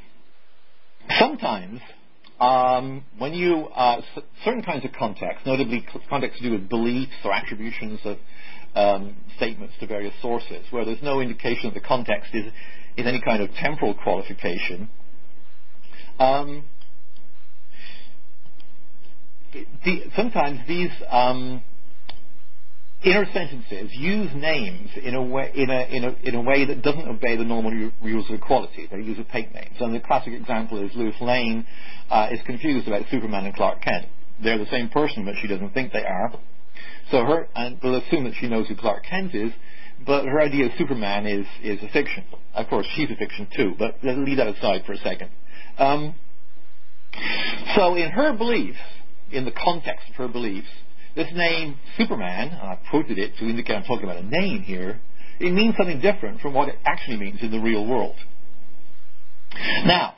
sometimes um, when you uh, certain kinds of context, notably context to do with beliefs or attributions of um, statements to various sources, where there's no indication that the context is, is any kind of temporal qualification. Um, the, sometimes these um, inner sentences use names in a way in a, in a, in a way that doesn't obey the normal rules of equality. They use opaque names. And the classic example is Lois Lane uh, is confused about Superman and Clark Kent. They're the same person, but she doesn't think they are. So her, and we'll assume that she knows who Clark Kent is, but her idea of Superman is, is a fiction. Of course, she's a fiction too, but let's leave that aside for a second. Um, so in her beliefs, in the context of her beliefs, this name Superman, and I've quoted it to indicate I'm talking about a name here, it means something different from what it actually means in the real world. Now,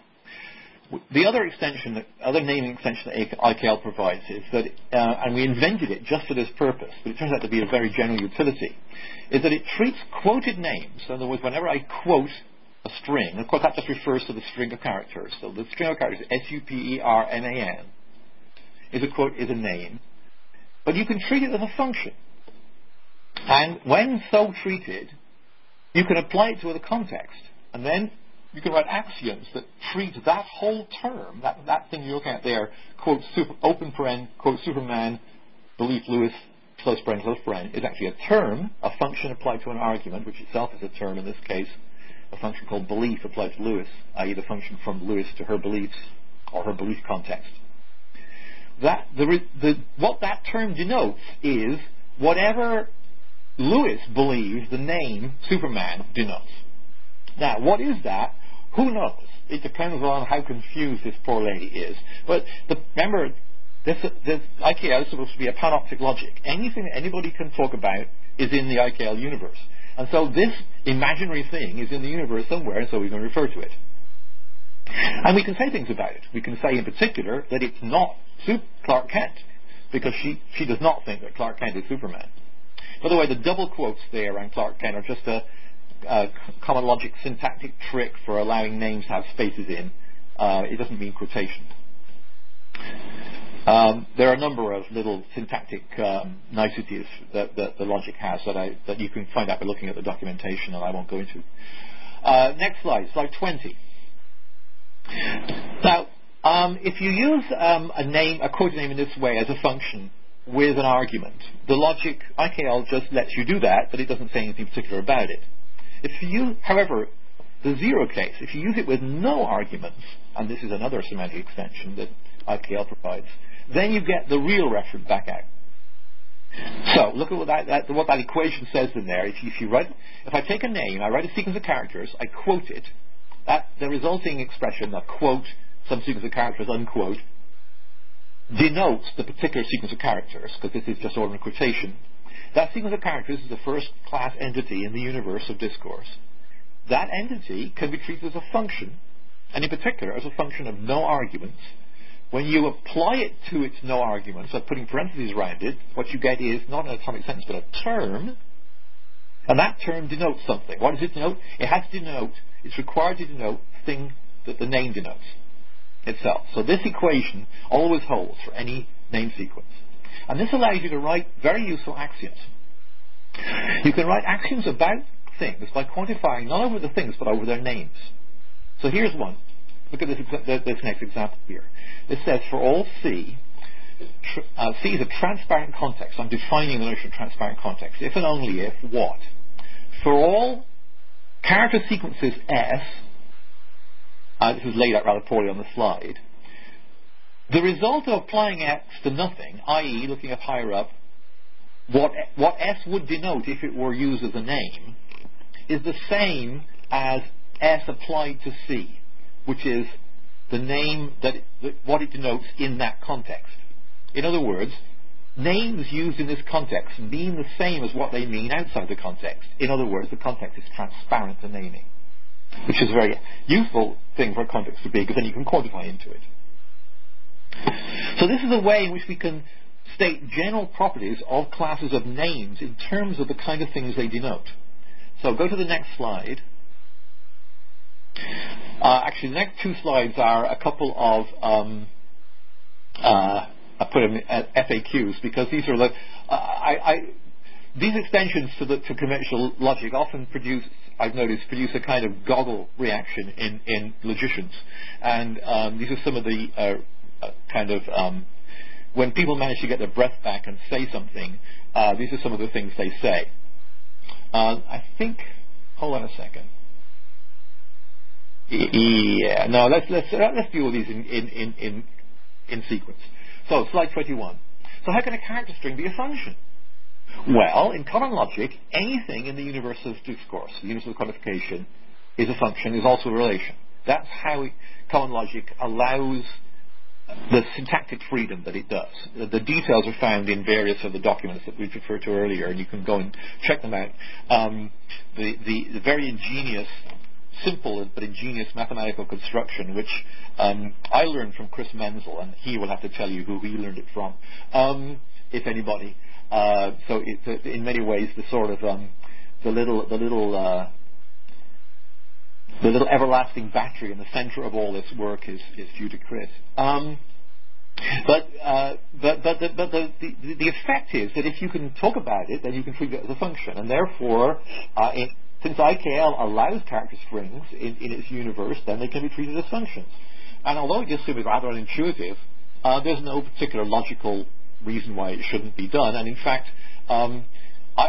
the other extension, the other naming extension that IKL provides is that, uh, and we invented it just for this purpose, but it turns out to be a very general utility, is that it treats quoted names. In other words, whenever I quote a string, of course that just refers to the string of characters. So the string of characters, S-U-P-E-R-M-A-N, is a quote, is a name, but you can treat it as a function. And when so treated, you can apply it to other context. And then you can write axioms that treat that whole term, that, that thing you're looking at there, quote, super, open paren, quote, Superman, belief Lois, close paren, close paren, is actually a term, a function applied to an argument, which itself is a term in this case, a function called belief applied to Lois, i.e. the function from Lois to her beliefs, or her belief context. That, the, the, what that term denotes is whatever Lois believes the name Superman denotes. Now, what is that? Who knows? It depends on how confused this poor lady is. But the, remember, this, this IKL is supposed to be a panoptic logic. Anything that anybody can talk about is in the IKL universe. And so this imaginary thing is in the universe somewhere, and so we can refer to it. And we can say things about it. We can say in particular that it's not Clark Kent, because she, she does not think that Clark Kent is Superman. By the way, the double quotes there on Clark Kent are just a, a common logic syntactic trick for allowing names to have spaces in. Uh, it doesn't mean quotation. Um, there are a number of little syntactic um, niceties that, that, the logic has that, I, that you can find out by looking at the documentation, and I won't go into. Uh, next slide, slide 20. Now, um, if you use um, a name, a code name in this way as a function with an argument, the logic IKL just lets you do that, but it doesn't say anything particular about it. If you, however, the zero case, if you use it with no arguments, and this is another semantic extension that IKL provides, then you get the real reference back out. So look at what that, that, what that equation says in there. If you, if you write, if I take a name, I write a sequence of characters, I quote it, that the resulting expression, the quote some sequence of characters, unquote, denotes the particular sequence of characters, because this is just ordinary quotation. That sequence of characters is the first class entity in the universe of discourse. That entity can be treated as a function, and in particular as a function of no arguments. When you apply it to its no arguments, by putting parentheses around it, what you get is not an atomic sentence, but a term, and that term denotes something. What does it denote? It has to denote, it's required to denote the thing that the name denotes itself. So this equation always holds for any name sequence. And this allows you to write very useful axioms. You can write axioms about things by quantifying not over the things but over their names. So here's one. Look at this, this next example here. It says for all C, uh, C is a transparent context. I'm defining the notion of transparent context. If and only if what? For all character sequences S, uh, this is laid out rather poorly on the slide, the result of applying x to nothing, i.e., looking up higher up, what, what s would denote if it were used as a name, is the same as s applied to c, which is the name that, it, what it denotes in that context. In other words, names used in this context mean the same as what they mean outside the context. In other words, the context is transparent to naming, which is a very useful thing for a context to be because then you can quantify into it. So this is a way in which we can state general properties of classes of names in terms of the kind of things they denote. So go to the next slide. Uh, actually, the next two slides are a couple of um, uh, I put them at FAQs because these are the uh, I, I, these extensions to the to conventional logic often produce I've noticed produce a kind of goggle reaction in in logicians, and um, these are some of the uh, uh, kind of um, when people manage to get their breath back and say something, uh, these are some of the things they say. Uh, I think. Hold on a second. Yeah, no. Let's let's let's deal with these in in in in, in sequence. So slide 21. So how can a character string be a function? Well, in common logic, anything in the universe of discourse, the universe of codification, is a function, is also a relation. That's how common logic allows the syntactic freedom that it does. The details are found in various of the documents that we've referred to earlier, and you can go and check them out. Um, the, the, the, very ingenious, simple but ingenious mathematical construction, which um, I learned from Chris Menzel, and he will have to tell you who he learned it from, um, if anybody. Uh, so it's in many ways the sort of um, the little the little uh, the little everlasting battery in the center of all this work is, is due to Chris. Um, but, uh, but, but, the, but the, the, the, effect is that if you can talk about it, then you can treat it as a function. And therefore, uh, it, since IKL allows character strings in, in, its universe, then they can be treated as functions. And although it just seems rather unintuitive, uh, there's no particular logical reason why it shouldn't be done. And in fact, um, I,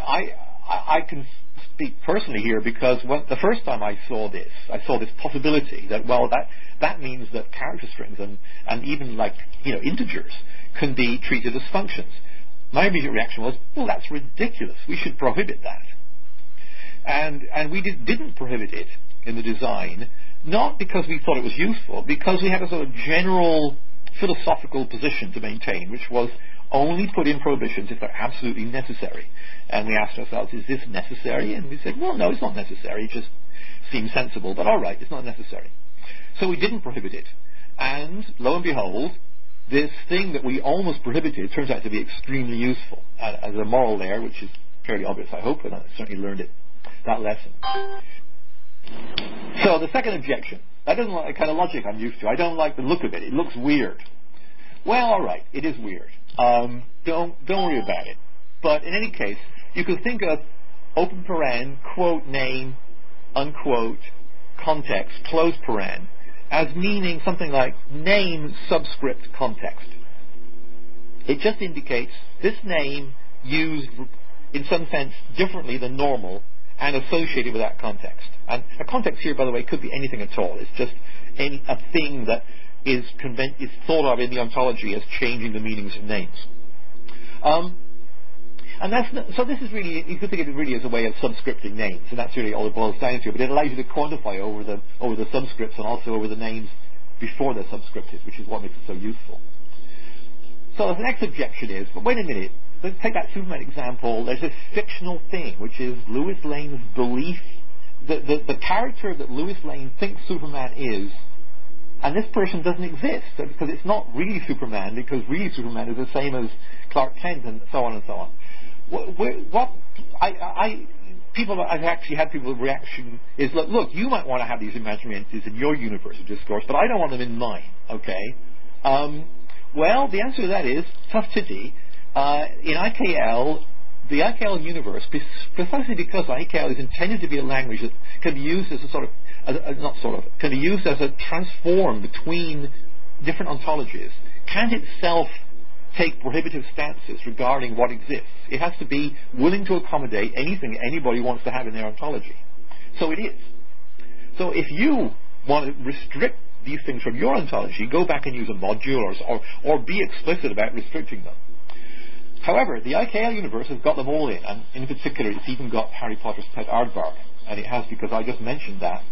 I, I can speak personally here because when, the first time I saw this, I saw this possibility that well, that that means that character strings and and even like you know integers can be treated as functions. My immediate reaction was, well, that's ridiculous. We should prohibit that. And and we did, didn't prohibit it in the design, not because we thought it was useful, because we had a sort of general philosophical position to maintain, which was only put in prohibitions if they're absolutely necessary. And we asked ourselves, is this necessary? And we said, well, no, it's not necessary. It just seems sensible, but all right, it's not necessary. So we didn't prohibit it. And lo and behold, this thing that we almost prohibited turns out to be extremely useful uh, as a moral there, which is fairly obvious, I hope, and I certainly learned it, that lesson. So the second objection, that doesn't like the kind of logic I'm used to. I don't like the look of it. It looks weird. Well, all right, it is weird. Um, don't don't worry about it. But in any case, you could think of open paren, quote name, unquote, context, close paren, as meaning something like name subscript context. It just indicates this name used in some sense differently than normal and associated with that context. And a context here, by the way, could be anything at all. It's just any, a thing that is, is thought of in the ontology as changing the meanings of names. Um, and that's not, so. This is really you could think of it really as a way of subscripting names, and that's really all it boils down to. But it allows you to quantify over the over the subscripts and also over the names before they're subscripted, which is what makes it so useful. So the next objection is, but wait a minute. Let's take that Superman example. There's this fictional thing, which is Lois Lane's belief. The, the, the character that Lois Lane thinks Superman is and this person doesn't exist because it's not really Superman because really Superman is the same as Clark Kent and so on and so on. What, what I, I, people, I've actually had people reaction is look, look, you might want to have these imaginary entities in your universe of discourse, but I don't want them in mine. Okay. Um, well, the answer to that is tough titty. Uh, in IKL, the IKL universe, precisely because IKL is intended to be a language that can be used as a sort of as, as not sort of, can be used as a transform between different ontologies, can't itself take prohibitive stances regarding what exists. It has to be willing to accommodate anything anybody wants to have in their ontology. So it is. So if you want to restrict these things from your ontology, go back and use a module or, or, be explicit about restricting them. However, the IKL universe has got them all in, and in particular, it's even got Harry Potter's pet aardvark, and it has because I just mentioned that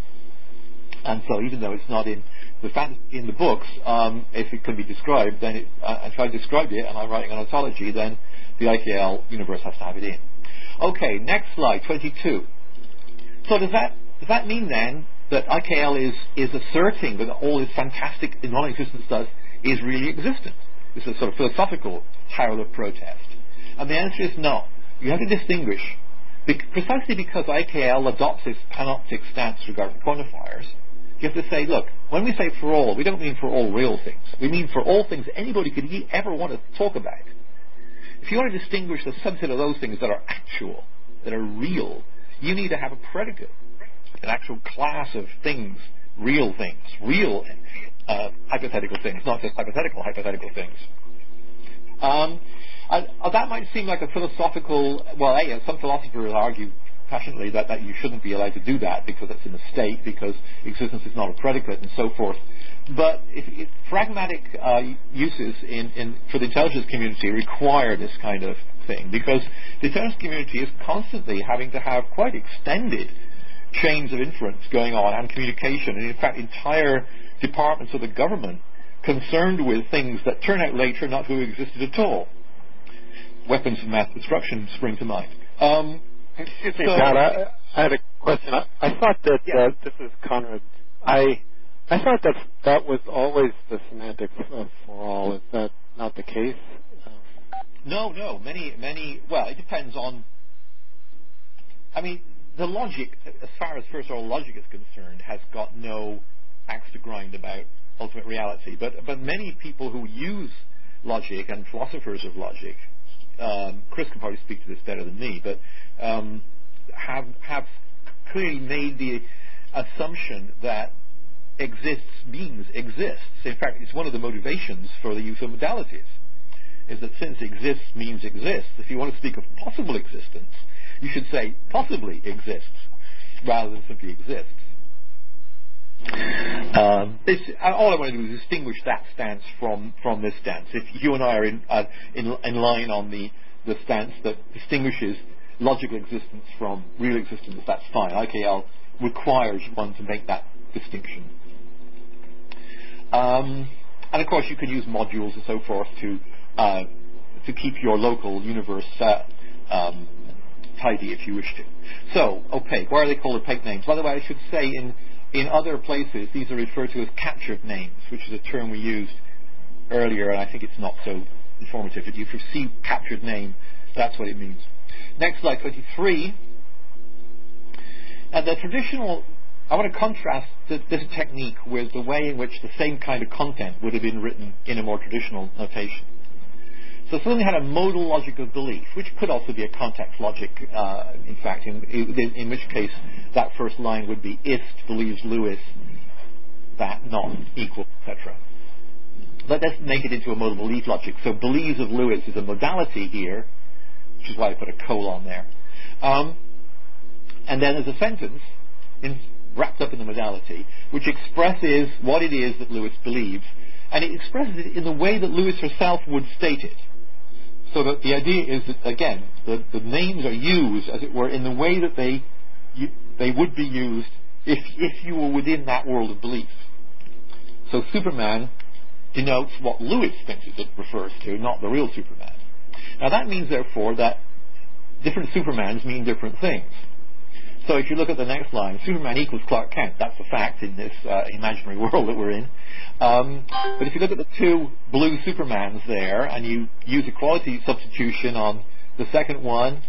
and so even though it's not in the fact in the books, um, if it can be described, then it, uh, if I described it and I'm writing an ontology, then the IKL universe has to have it in. Okay, next slide, 22. So does that does that mean then that IKL is is asserting that all this fantastic non-existence does is really existent? This is a sort of philosophical howl of protest. And the answer is no. You have to distinguish precisely because IKL adopts this panoptic stance regarding quantifiers, you have to say, look, when we say for all, we don't mean for all real things. We mean for all things anybody could ever want to talk about. If you want to distinguish the subset of those things that are actual, that are real, you need to have a predicate, an actual class of things, real things, real uh, hypothetical things, not just hypothetical hypothetical things. Um, uh, that might seem like a philosophical. Well, a, some philosophers argue passionately that, that you shouldn't be allowed to do that because it's a mistake, because existence is not a predicate, and so forth. But if, pragmatic uh, uses in, in, for the intelligence community require this kind of thing because the intelligence community is constantly having to have quite extended chains of inference going on and communication, and in fact, entire departments of the government concerned with things that turn out later not to have existed at all. Weapons of mass destruction spring to mind. Um, Excuse me, Pat. I, I had a question. I, I thought that Yeah. uh, this is Conrad. I I thought that that was always the semantics of for all. Is that not the case? Um, No, no. Many, many. Well, it depends on. I mean, the logic, as far as first order logic is concerned, has got no axe to grind about ultimate reality. But but many people who use logic and philosophers of logic, um, Chris can probably speak to this better than me, but um, have have clearly made the assumption that exists means exists. In fact, it's one of the motivations for the use of modalities is that since exists means exists, if you want to speak of possible existence, you should say possibly exists rather than simply exists. Um, this, uh, all I want to do is distinguish that stance from, from this stance. If you and I are in, uh, in, in line on the, the stance that distinguishes logical existence from real existence, that's fine. IKL requires one to make that distinction. Um, and of course, you can use modules and so forth to uh, to keep your local universe uh, um, tidy if you wish to. So, opaque. Why are they called opaque names? By the way, I should say in in other places these are referred to as captured names, which is a term we used earlier, and I think it's not so informative. If you see captured name, that's what it means. Next slide, 23. Now, the traditional I want to contrast th- this technique with the way in which the same kind of content would have been written in a more traditional notation. So something had a modal logic of belief, which could also be a context logic, uh, in fact, in, in, in which case that first line would be ist believes Lois, that not equal, etc. But let's make it into a modal belief logic. So believes of Lois is a modality here, which is why I put a colon there. Um, and then there's a sentence in, wrapped up in the modality, which expresses what it is that Lois believes, and it expresses it in the way that Lois herself would state it. So that the idea is that again, the, the names are used, as it were, in the way that they you, they would be used if if you were within that world of belief. So Superman denotes what Lois thinks it refers to, not the real Superman. Now that means, therefore, that different Supermans mean different things. So if you look at the next line, Superman equals Clark Kent. That's a fact in this uh, imaginary world that we're in. Um, but if you look at the two blue Supermans there, and you use equality substitution on the second one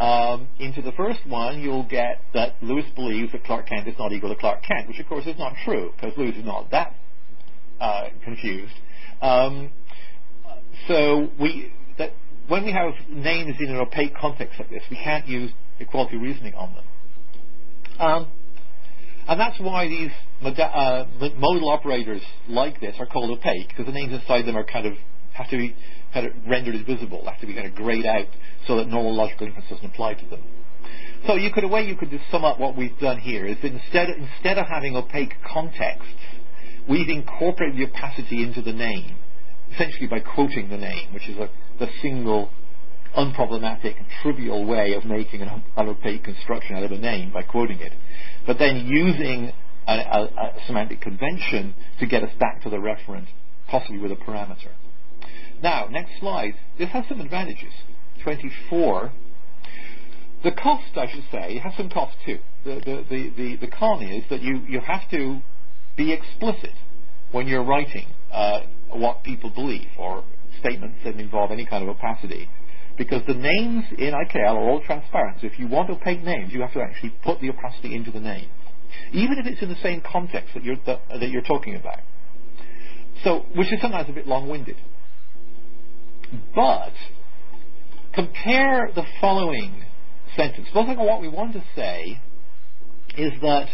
um, into the first one, you'll get that Lois believes that Clark Kent is not equal to Clark Kent, which of course is not true because Lois is not that uh, confused. Um, so we that when we have names in an opaque context like this, we can't use equality reasoning on them. Um, and that's why these moda- uh, modal operators like this are called opaque, because the names inside them are kind of have to be kind of rendered invisible, have to be kind of grayed out so that normal logical inference doesn't apply to them. So you could, a way you could just sum up what we've done here is that instead, instead of having opaque contexts, we've incorporated the opacity into the name, essentially by quoting the name, which is a, the single unproblematic, trivial way of making an, opaque construction out of a name by quoting it, but then using a, a, a semantic convention to get us back to the referent, possibly with a parameter. Now, next slide. This has some advantages. 24. The cost, I should say, has some cost too. The, the, the, the, the con is that you, you have to be explicit when you're writing uh, what people believe or statements that involve any kind of opacity because the names in IKL are all transparent. So if you want opaque names, you have to actually put the opacity into the name, even if it's in the same context that you're that, that you're talking about. So, which is sometimes a bit long-winded. But compare the following sentence. What we want to say is that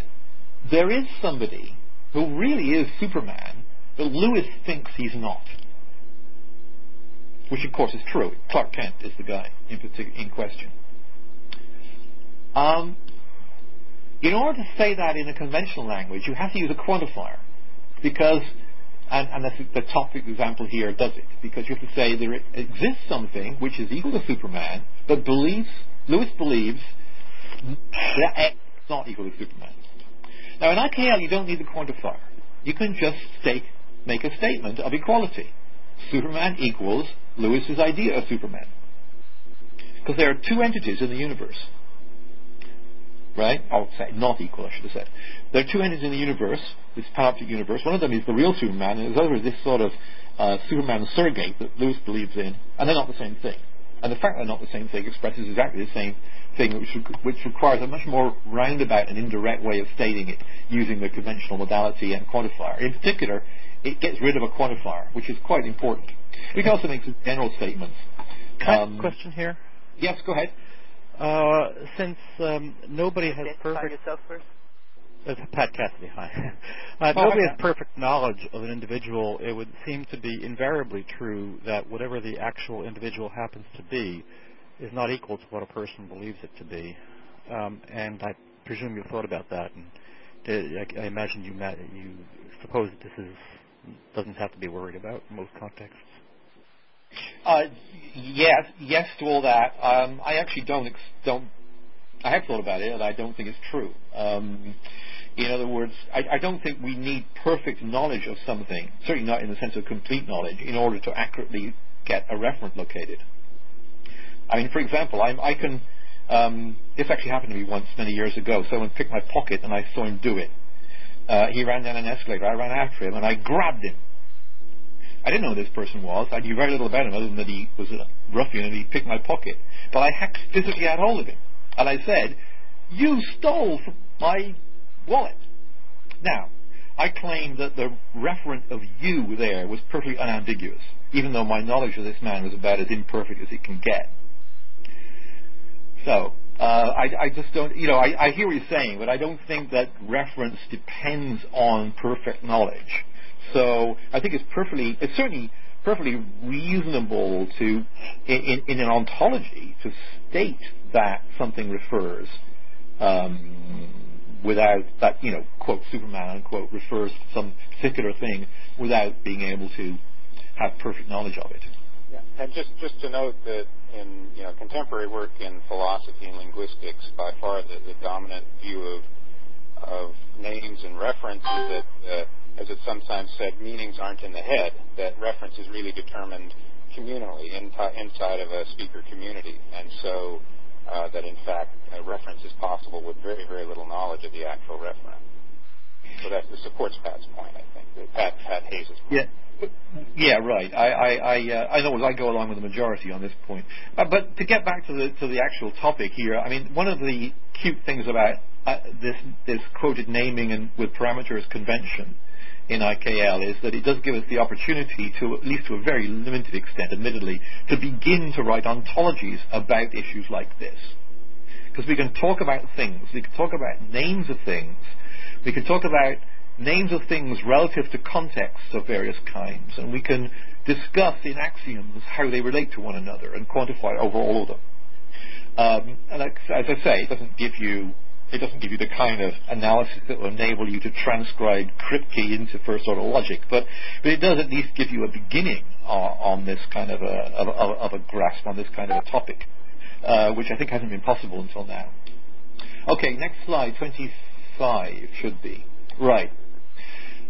there is somebody who really is Superman, but Lois thinks he's not which of course is true. Clark Kent is the guy in, partic- in question. Um, in order to say that in a conventional language, you have to use a quantifier because and, and that's the topic example here does it because you have to say there exists something which is equal to Superman, but believes Lois believes that X is not equal to Superman. Now in IKL you don't need the quantifier. You can just state, make a statement of equality. Superman equals Lois's idea of Superman. Because there are two entities in the universe. Right? I'll say not equal, I should have said. There are two entities in the universe, this panoptic universe. One of them is the real Superman, and the other is this sort of uh, Superman surrogate that Lois believes in, and they're not the same thing. And the fact they're not the same thing expresses exactly the same thing, which, which requires a much more roundabout and indirect way of stating it using the conventional modality and quantifier. In particular, it gets rid of a quantifier, which is quite important. We can also make some general statements. Can I um, question here? Yes, go ahead. Uh, since um, nobody has perfect. Uh, Pat Cassidy, hi. Uh, oh, nobody has perfect knowledge of an individual. It would seem to be invariably true that whatever the actual individual happens to be is not equal to what a person believes it to be. Um, and I presume you've thought about that, and I, I imagine you, you suppose that this is doesn't have to be worried about in most contexts. Uh, yes, yes to all that. Um, I actually don't ex- don't. I have thought about it, and I don't think it's true. Um, in other words, I, I, don't think we need perfect knowledge of something, certainly not in the sense of complete knowledge, in order to accurately get a referent located. I mean, for example, I, I can. Um, this actually happened to me once many years ago. Someone picked my pocket, and I saw him do it. Uh, he ran down an escalator. I ran after him, and I grabbed him I didn't know who this person was. I knew very little about him other than that he was a ruffian and he picked my pocket. But I physically had hold of him. And I said, you stole my wallet. Now, I claim that the reference of you there was perfectly unambiguous, even though my knowledge of this man was about as imperfect as it can get. So, uh, I, I, just don't, you know, I, I hear what you're saying, but I don't think that reference depends on perfect knowledge. So I think it's perfectly, it's certainly perfectly reasonable to, in, in an ontology, to state that something refers um, without that, you know, quote Superman unquote refers to some particular thing without being able to have perfect knowledge of it. Yeah, and just just to note that in you know contemporary work in philosophy and linguistics, by far the, the dominant view of of names and references is that uh, as it's sometimes said, meanings aren't in the head, that reference is really determined communally in inside of a speaker community. And so uh, that in fact a reference is possible with very, very little knowledge of the actual referent. So that supports Pat's point, I think. Pat, Pat Hayes' point. Yeah. Yeah, right. I I I, uh, I know I go along with the majority on this point. But to get back to the to the actual topic here, I mean, one of the cute things about uh, this this quoted naming and with parameters convention in IKL is that it does give us the opportunity to, at least to a very limited extent, admittedly, to begin to write ontologies about issues like this. Because we can talk about things, we can talk about names of things, we can talk about names of things relative to contexts of various kinds, and we can discuss in axioms how they relate to one another and quantify over all of them. Um, and as I say, it doesn't give you it doesn't give you the kind of analysis that will enable you to transcribe Kripke into first order logic, but, but it does at least give you a beginning on, on this kind of a, of, of, of, a grasp on this kind of a topic, uh, which I think hasn't been possible until now. Okay, next slide, 25 should be. Right.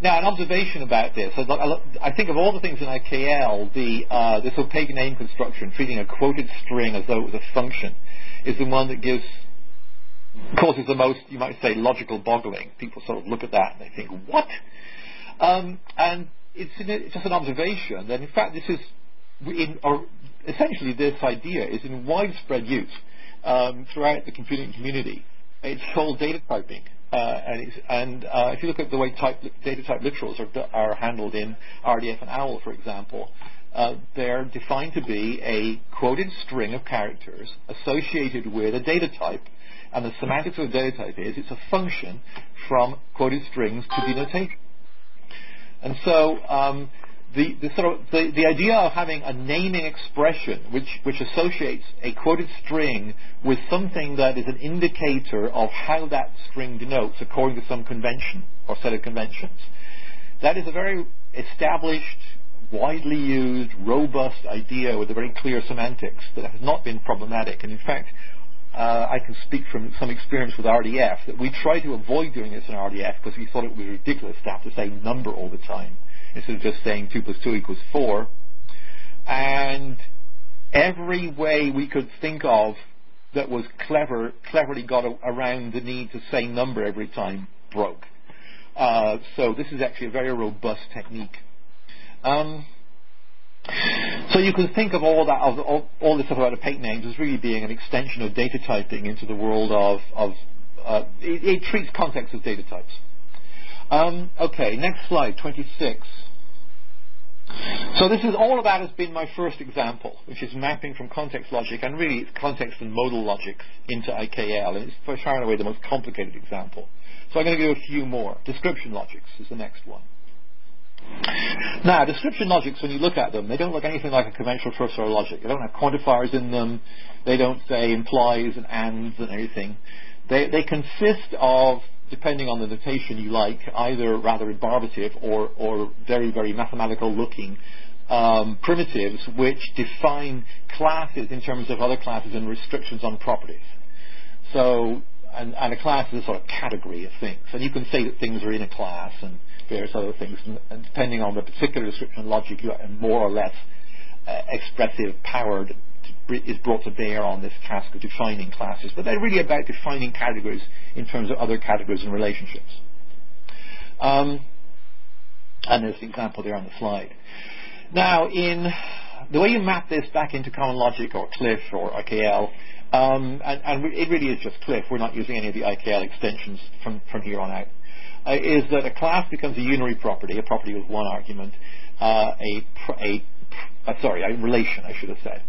Now, an observation about this. I think of all the things in IKL, the, uh, this opaque name construction, treating a quoted string as though it was a function, is the one that gives causes the most, you might say, logical boggling. People sort of look at that and they think, what? Um, and it's, a, just an observation that, in fact, this is, in, or essentially this idea is in widespread use um, throughout the computing community. It's called data typing. Uh, and, uh, if you look at the way data type literals are, handled in RDF and OWL, for example, uh, they're defined to be a quoted string of characters associated with a data type and the semantics of a data type is it's a function from quoted strings to denotation. The, the, sort of the, the idea of having a naming expression which, which associates a quoted string with something that is an indicator of how that string denotes according to some convention or set of conventions That is a very established, widely used, robust idea with a very clear semantics that has not been problematic. And in fact, uh, I can speak from some experience with RDF that we tried to avoid doing this in RDF because we thought it was ridiculous to have to say number all the time instead of just saying 2 plus 2 equals 4. And every way we could think of that was clever, cleverly got a, around the need to say number every time broke. Uh, so this is actually a very robust technique. Um, so you can think of all that, of all, all this stuff about opaque names as really being an extension of data typing into the world of, of uh, it, it, treats context as data types. Um, okay, next slide, 26. So this is all that has been my first example, which is mapping from context logic, and really it's context and modal logics into IKL, and it's for far and away the most complicated example. So I'm going to do a few more. Description logics is the next one. Now, description logics, when you look at them, they don't look anything like a conventional first-order logic. They don't have quantifiers in them. They don't say implies and ands and anything. They, they consist of, depending on the notation you like, either rather rebarbative or, or very, very mathematical-looking um, primitives which define classes in terms of other classes and restrictions on properties. So, and, and a class is a sort of category of things. And you can say that things are in a class and various other things, and, and depending on the particular description logic, you have more or less uh, expressive power is brought to bear on this task of defining classes. But they're really about defining categories in terms of other categories and relationships. Um, and there's the example there on the slide. Now, in the way you map this back into Common Logic or CLIF or IKL, um, and, and, it really is just CLIF. We're not using any of the IKL extensions from, from here on out uh, is that a class becomes a unary property, a property with one argument, uh, a, a uh, sorry, a relation, I should have said.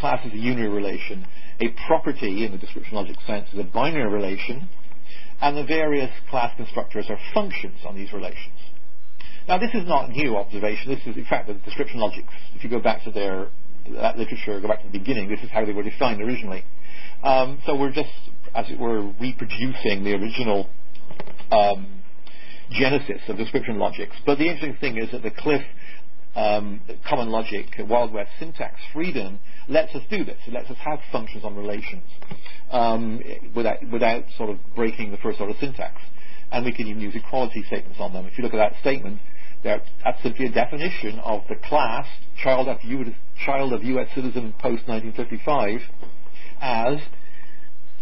Class is a unary relation. A property, in the description logic sense, is a binary relation, and the various class constructors are functions on these relations. Now, this is not new observation. This is, in fact, the description logics. If you go back to their that literature, go back to the beginning, this is how they were defined originally. Um, so we're just, as it were, reproducing the original um, genesis of description logics. But the interesting thing is that the CLIF um, common logic, Wild West syntax freedom lets us do this. It lets us have functions on relations um, without, without sort of breaking the first order syntax. And we can even use equality statements on them. If you look at that statement, that's simply a definition of the class child of, U, child of U.S. citizen post 1955 as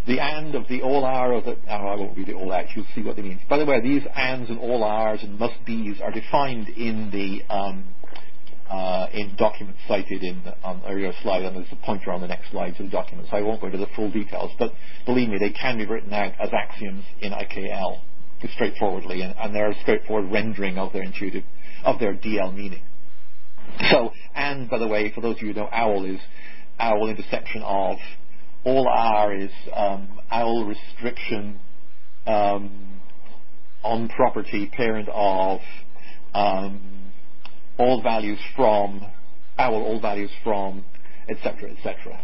the and of the all are of the, oh, I won't read it all out, you'll see what they mean. By the way, these ands and all ares and must be's are defined in the, um, uh, in documents cited in on earlier slide, and there's a pointer on the next slide to the document, so I won't go into the full details, but believe me, they can be written out as axioms in IKL, straightforwardly, and, and they're a straightforward rendering of their intuitive, of their DL meaning. So, and by the way, for those of you who know OWL is OWL intersection of all R is um, OWL restriction um, on property parent of um, all values from OWL all values from etc etc.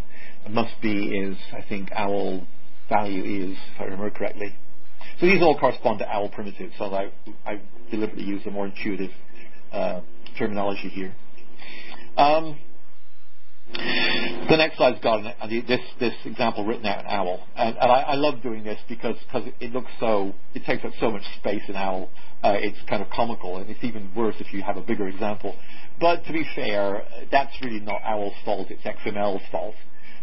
Must be is I think OWL value is if I remember correctly. So these all correspond to OWL primitives. So I, I deliberately use a more intuitive uh, terminology here. Um, the next slide's got an, this this example written out in OWL, and, and I, I, love doing this because because it looks so it takes up so much space in OWL. Uh, it's kind of comical, and it's even worse if you have a bigger example. But to be fair, that's really not OWL's fault; it's XML's fault,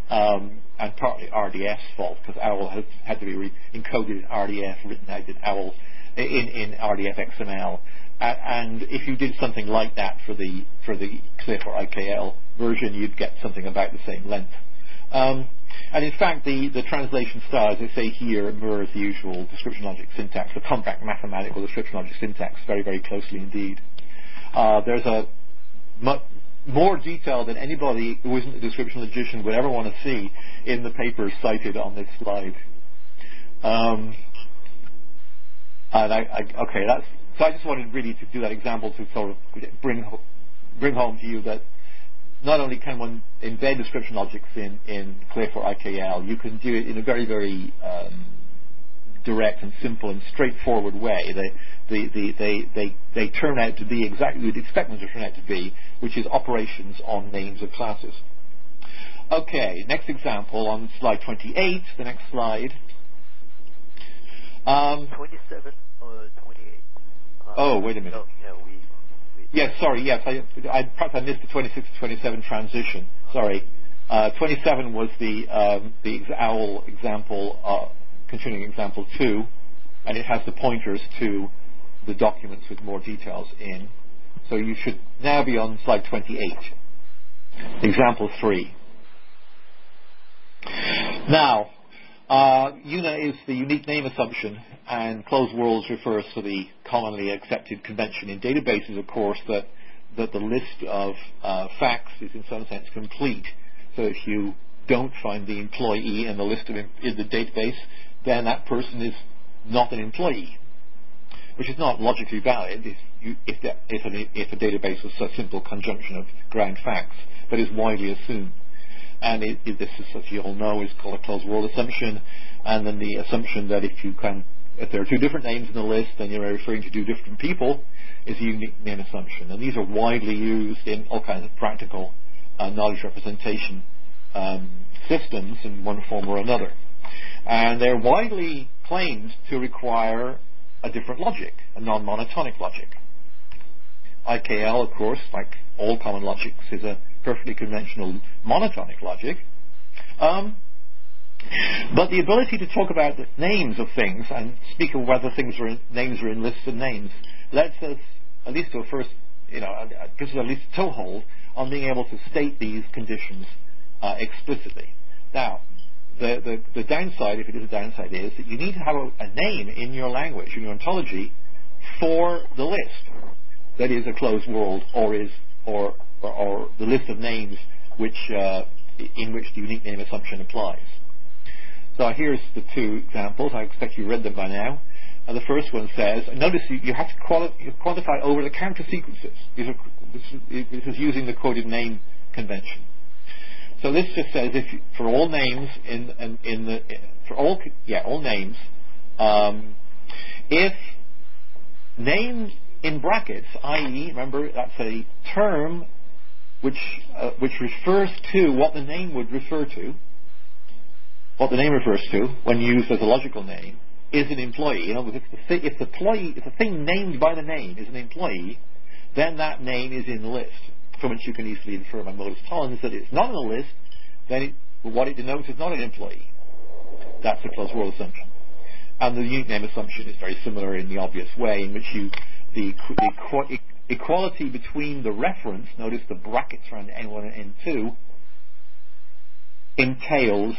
um, and partly RDF's fault because OWL has had to be re- encoded in RDF, written out in OWL in, in RDF XML. Uh, and if you did something like that for the for the CLIF or IKL version, you'd get something about the same length. Um, and in fact, the, the translation style, as I say here, mirrors the usual description logic syntax, the compact mathematical description logic syntax, very, very closely indeed. Uh, there's a mu- more detail than anybody who isn't a description logician would ever want to see in the papers cited on this slide. Um, and I, I, okay, that's so. I just wanted really to do that example to sort of bring bring home to you that not only can one embed description logics in, in CLIF or IKL, you can do it in a very, very um, direct and simple and straightforward way. The, the, the, they, they, they turn out to be exactly what you'd expect them to turn out to be, which is operations on names of classes. Okay, next example on slide 28, the next slide. Um, 27 or 28? Uh, oh, wait a minute. No, we, we yes, sorry, yes, I, I, perhaps I missed the 26 to 27 transition. Sorry. Uh, 27 was the, um, the OWL example, uh, continuing example 2, and it has the pointers to the documents with more details in. So you should now be on slide 28. Example 3. Now, uh, UNA is the unique name assumption, and closed worlds refers to the commonly accepted convention in databases, of course, that, that the list of uh, facts is in some sense complete. So if you don't find the employee in the list of in, in the database, then that person is not an employee, which is not logically valid if, you, if, the, if, a, if a database was a simple conjunction of ground facts, but is widely assumed. And it, it, this is, as you all know, is called a closed world assumption. And then the assumption that if you can, if there are two different names in the list, then you're referring to two different people, is a unique name assumption. And these are widely used in all kinds of practical uh, knowledge representation um, systems in one form or another. And they're widely claimed to require a different logic, a non-monotonic logic. IKL, of course, like all common logics, is a perfectly conventional monotonic logic. Um, but the ability to talk about the names of things and speak of whether things are in, names are in lists of names lets us, at least to a first, you know, uh, gives us at least a toehold on being able to state these conditions uh, explicitly. Now, the, the, the, downside, if it is a downside, is that you need to have a, a name in your language, in your ontology, for the list that is a closed world or is or or, or the list of names which uh, in which the unique name assumption applies. So here's the two examples. I expect you read them by now. And the first one says, notice you, you have to quali- quantify over the counter sequences. Are, this, is, this is using the quoted name convention. So this just says if you, for all names in, in, in the for all yeah all names, um, if names in brackets, i.e., remember that's a term which uh, which refers to what the name would refer to, what the name refers to when used as a logical name, is an employee. You know, if the, th- if the employee, if the thing named by the name is an employee, then that name is in the list, from which you can easily infer by modus tollens that it's not in the list. Then it, what it denotes is not an employee. That's a closed world assumption. And the unique name assumption is very similar in the obvious way, in which you the, the equality between the reference, notice the brackets around N1 and N2, entails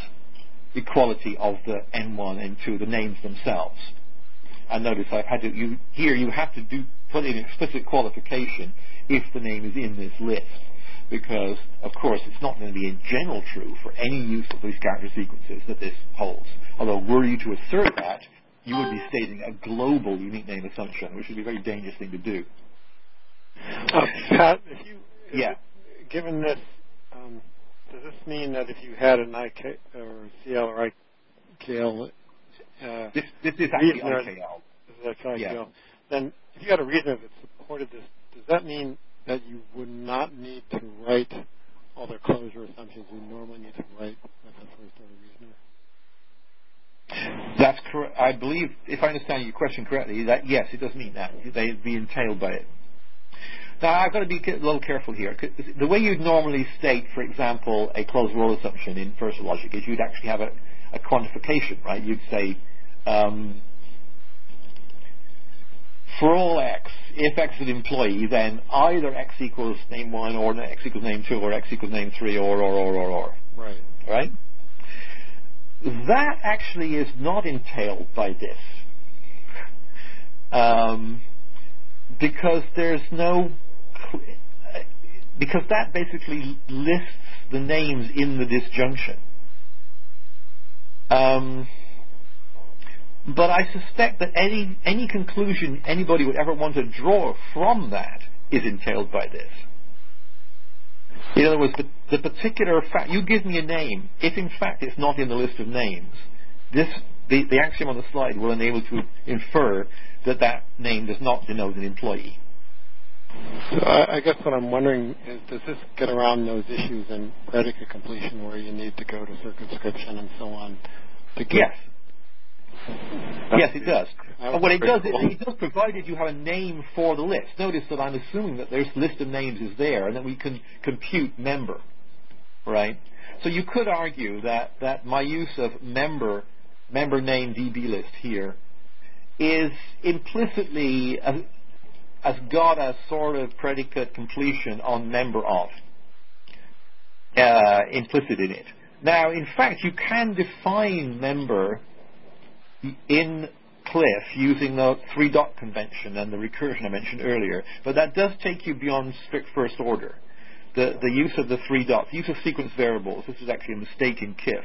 equality of the N1 and N2, the names themselves. And notice I've had to, you, here you have to do, put in explicit qualification if the name is in this list. Because, of course, it's not going to be in general true for any use of these character sequences that this holds. Although, were you to assert that, you would be stating a global unique name assumption, which would be a very dangerous thing to do. Uh, Pat, if you, yeah. given this, um, does this mean that if you had an IK or CL or IKL, uh, this, this is actually IKL. This is IKL. Yeah. Then, if you had a reason that supported this, does that mean that you would not need to write all the closure assumptions you normally need to write with a first order reasoner? That's correct. I believe, if I understand your question correctly, that yes, it does mean that they'd be entailed by it. Now, I've got to be a little careful here. The way you'd normally state, for example, a closed world assumption in first logic is you'd actually have a, a quantification, right? You'd say, um, for all x, if x is an employee, then either x equals name 1 or x equals name 2 or x equals name 3 or, or, or, or, or. Right. Right? That actually is not entailed by this. Um, because there's no because that basically lists the names in the disjunction. Um, but I suspect that any any conclusion anybody would ever want to draw from that is entailed by this. In other words, the, the particular fact you give me a name, if in fact it's not in the list of names, this the, the axiom on the slide will enable to infer that that name does not denote an employee. So I, I guess what I'm wondering is, does this get around those issues in predicate completion where you need to go to circumscription and so on to get? Yes. Yes, it does. But what it does, cool. it, it does provided you have a name for the list. Notice that I'm assuming that this list of names is there and that we can compute member, right? So you could argue that, that my use of member member name DB list here is implicitly a, has got a sort of predicate completion on member of uh, implicit in it. Now, in fact, you can define member in CLIF using the three dot convention and the recursion I mentioned earlier, but that does take you beyond strict first order. The, the use of the three dots, use of sequence variables, this is actually a mistake in KIF.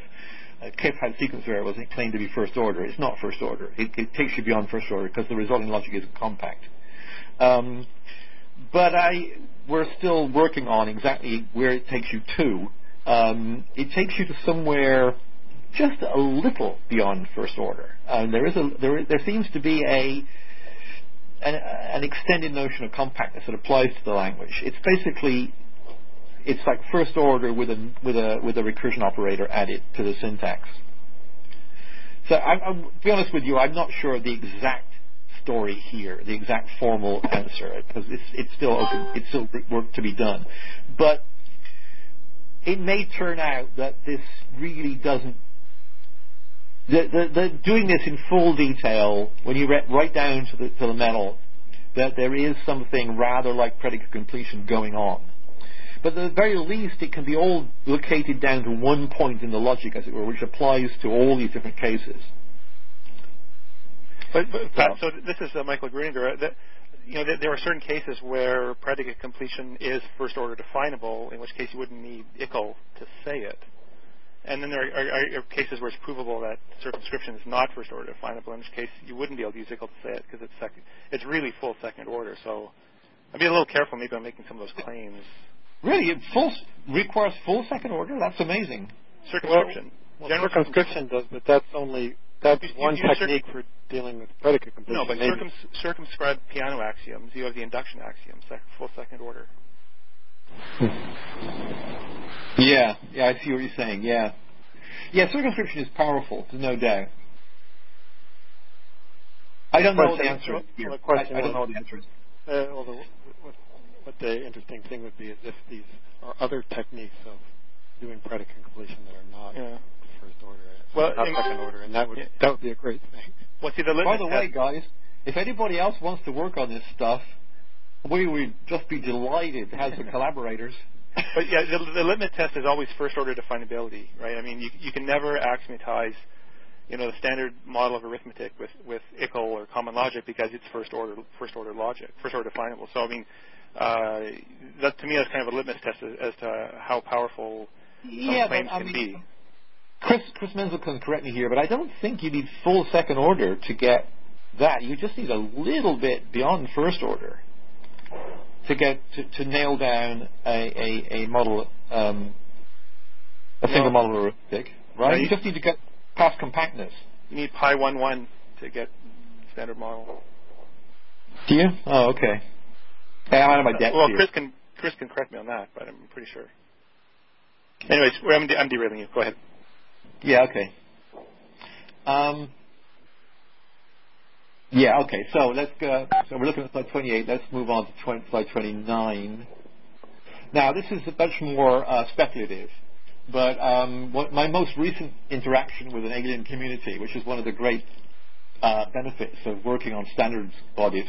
Uh, KIF had sequence variables and it claimed to be first order. It's not first order. It, it takes you beyond first order because the resulting logic is compact. Um, but I, we're still working on exactly where it takes you to. Um, it takes you to somewhere just a little beyond first order. Um, there is a there, there seems to be a an, an, extended notion of compactness that applies to the language. It's basically it's like first order with a with a with a recursion operator added to the syntax. So I, I, to be honest with you, I'm not sure the exact story here, the exact formal answer, because it's, it's still open, it's still work to be done. But it may turn out that this really doesn't. The, the, the, doing this in full detail, when you re- right down to the, to the metal, that there is something rather like predicate completion going on. But at the very least, it can be all located down to one point in the logic, as it were, which applies to all these different cases. But, but Pat, so this is uh, Michael Gruninger. That, you know, there are certain cases where predicate completion is first order definable, in which case you wouldn't need IKL to say it. And then there are, are, are, cases where it's provable that circumscription is not first order definable, in which case you wouldn't be able to use IKL to say it because it's second, it's really full second order. So I'd be a little careful maybe on making some of those claims. Really, it full requires full second order. That's amazing. Circumscription. Well, well circumscription does, but that's only that's you, one you technique for dealing with predicate completion. No, but circum, circumscribed Peano axioms, you have the induction axiom, sec, full second order. yeah, yeah, I see what you're saying. Yeah, yeah, circumscription is powerful, there's no doubt. I don't know the answer. Well, the question I, I don't know the answer. Uh, well, the, what, what the interesting thing would be is if these are other techniques of doing predicate completion that are not yeah. First order well, not second order, and that would yeah. that would be a great thing. Well, see, the By the way, guys, if anybody else wants to work on this stuff, we would just be delighted to have some collaborators. But yeah, the, the litmus test is always first order definability, right? I mean, you you can never axiomatize, you know, the standard model of arithmetic with with IKL or common logic because it's first order first order logic, first order definable. So I mean, uh, that to me that's kind of a litmus test as, as to how powerful yeah, claims but, can mean, be. Chris, Chris Menzel can correct me here, but I don't think you need full second order to get that. You just need a little bit beyond first order to get to, to nail down a, a, a model, um, a single well, model arithmetic, right? you, you just need to get past compactness. You need pi one one to get standard model. Do you? Oh, okay. Hey, I'm out of my depth Well, here. Chris can Chris can correct me on that, but I'm pretty sure. Anyways, I'm, I'm derailing you. Go ahead. Yeah, okay. Um, yeah, okay. So let's go. So we're looking at slide 28. Let's move on to 20, slide 29. Now, this is a much more uh, speculative, but um, what, my most recent interaction with an alien community, which is one of the great uh, benefits of working on standards bodies,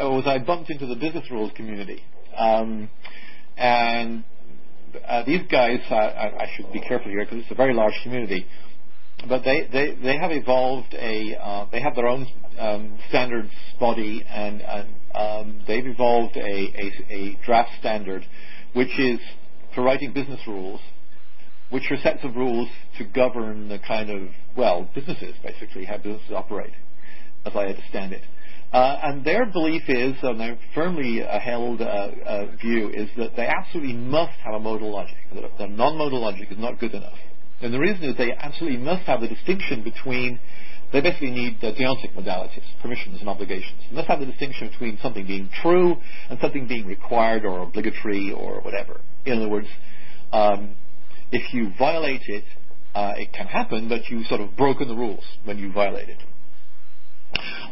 uh, was I bumped into the business rules community. Um, and uh, these guys, uh, I, I, should be careful here because it's a very large community, but they, they, they have evolved a, uh, they have their own um, standards body and, and um, they've evolved a, a, a, draft standard which is for writing business rules, which are sets of rules to govern the kind of, well, businesses basically, how businesses operate, as I understand it. Uh, and their belief is, and their firmly uh, held uh, uh, view, is that they absolutely must have a modal logic. That the non-modal logic is not good enough. And the reason is they absolutely must have the distinction between they basically need the deontic modalities, permissions and obligations. They must have the distinction between something being true and something being required or obligatory or whatever. In other words, um, if you violate it, uh, it can happen, but you've sort of broken the rules when you violate it.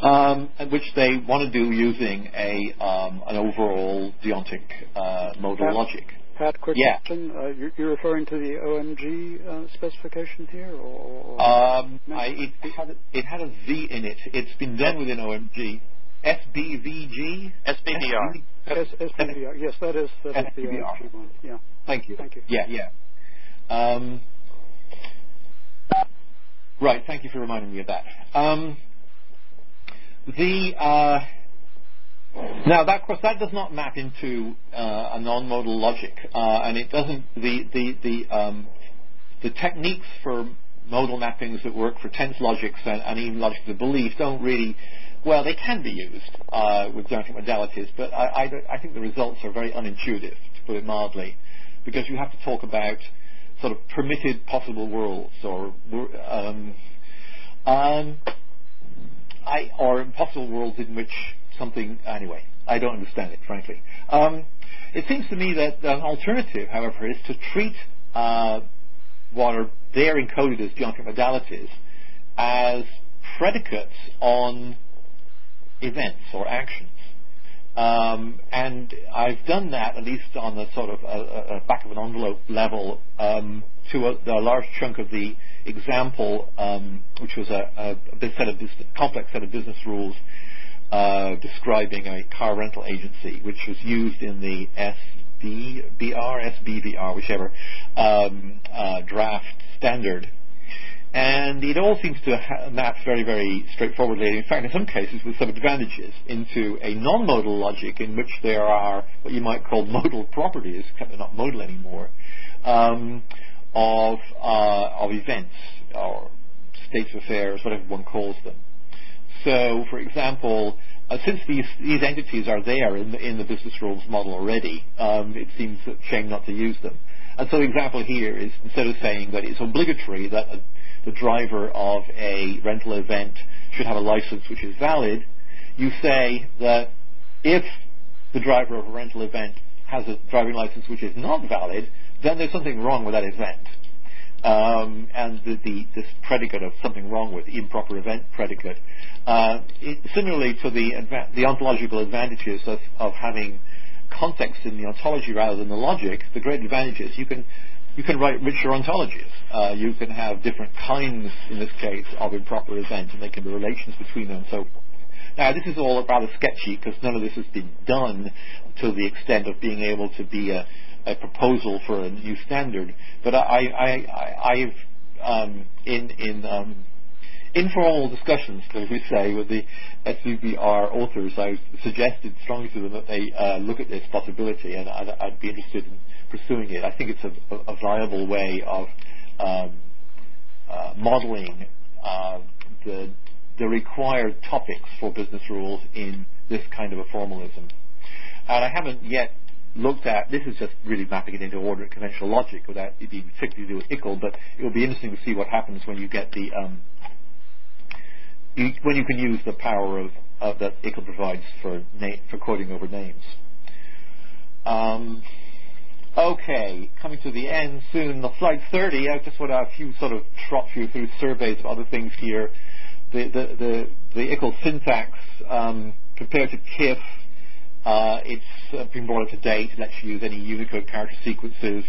Um, which they want to do using a um, an overall deontic uh, modal Pat, logic. Pat, quick yeah. question. Uh, you're, you're, referring to the OMG uh, specification here, or? Um, I, it, had, it had a V in it. It's been done within OMG. SBVG? SBVR. SBVR. Yes, that is, that is the OMG one. Yeah. Thank you. Thank you. Yeah, yeah. Um, right, thank you for reminding me of that. Um, the uh, now that course that does not map into uh, a non-modal logic, uh, and it doesn't. The the the um, the techniques for modal mappings that work for tense logics and, and even logics of belief don't really. Well, they can be used uh, with deontic modalities, but I, I, I think the results are very unintuitive, to put it mildly, because you have to talk about sort of permitted possible worlds or um, um, I, or possible worlds in which something anyway. I don't understand it, frankly. Um, it seems to me that an alternative, however, is to treat uh, what are there encoded as deontic modalities as predicates on events or actions. Um, and I've done that at least on the sort of a, a back of an envelope level um, to a, a, large chunk of the example, um, which was a, a, set of business, complex set of business rules uh, describing a car rental agency, which was used in the SBVR, SBVR, whichever um, uh, draft standard. And it all seems to ha- map very, very straightforwardly, in fact, in some cases with some advantages, into a non-modal logic in which there are what you might call modal properties, not modal anymore, um, of, uh, of events or states of affairs, whatever one calls them. So, for example, uh, since these, these entities are there in the, in the business rules model already, um, it seems a shame not to use them. And so the example here is instead of saying that it's obligatory that a the driver of a rental event should have a license which is valid, you say that if the driver of a rental event has a driving license which is not valid, then there's something wrong with that event. Um, and the, the, this predicate of something wrong with improper event predicate. Uh, it, similarly to the, the ontological advantages of, of having context in the ontology rather than the logic, the great advantage is you can you can write richer ontologies. Uh, you can have different kinds, in this case, of improper events, and there can be relations between them. So now this is all rather sketchy because none of this has been done to the extent of being able to be a, a proposal for a new standard. But I, have um, in in um, informal discussions, as we say, with the SBVR authors, I've suggested strongly to them that they uh, look at this possibility, and I'd, I'd be interested in pursuing it. I think it's a, a viable way of um, uh, modeling uh, the, the required topics for business rules in this kind of a formalism. And I haven't yet looked at, this is just really mapping it into ordinary conventional logic without it being particularly to do with IKL, but it will be interesting to see what happens when you get the, um, you, when you can use the power of, of that IKL provides for, na- for quoting over names. Um, Okay, coming to the end soon. The slide 30, I just want to a few sort of trot you through surveys of other things here. The the the, the ICL syntax um, compared to KIF, uh, it's uh, been brought up to date. It lets you use any Unicode character sequences.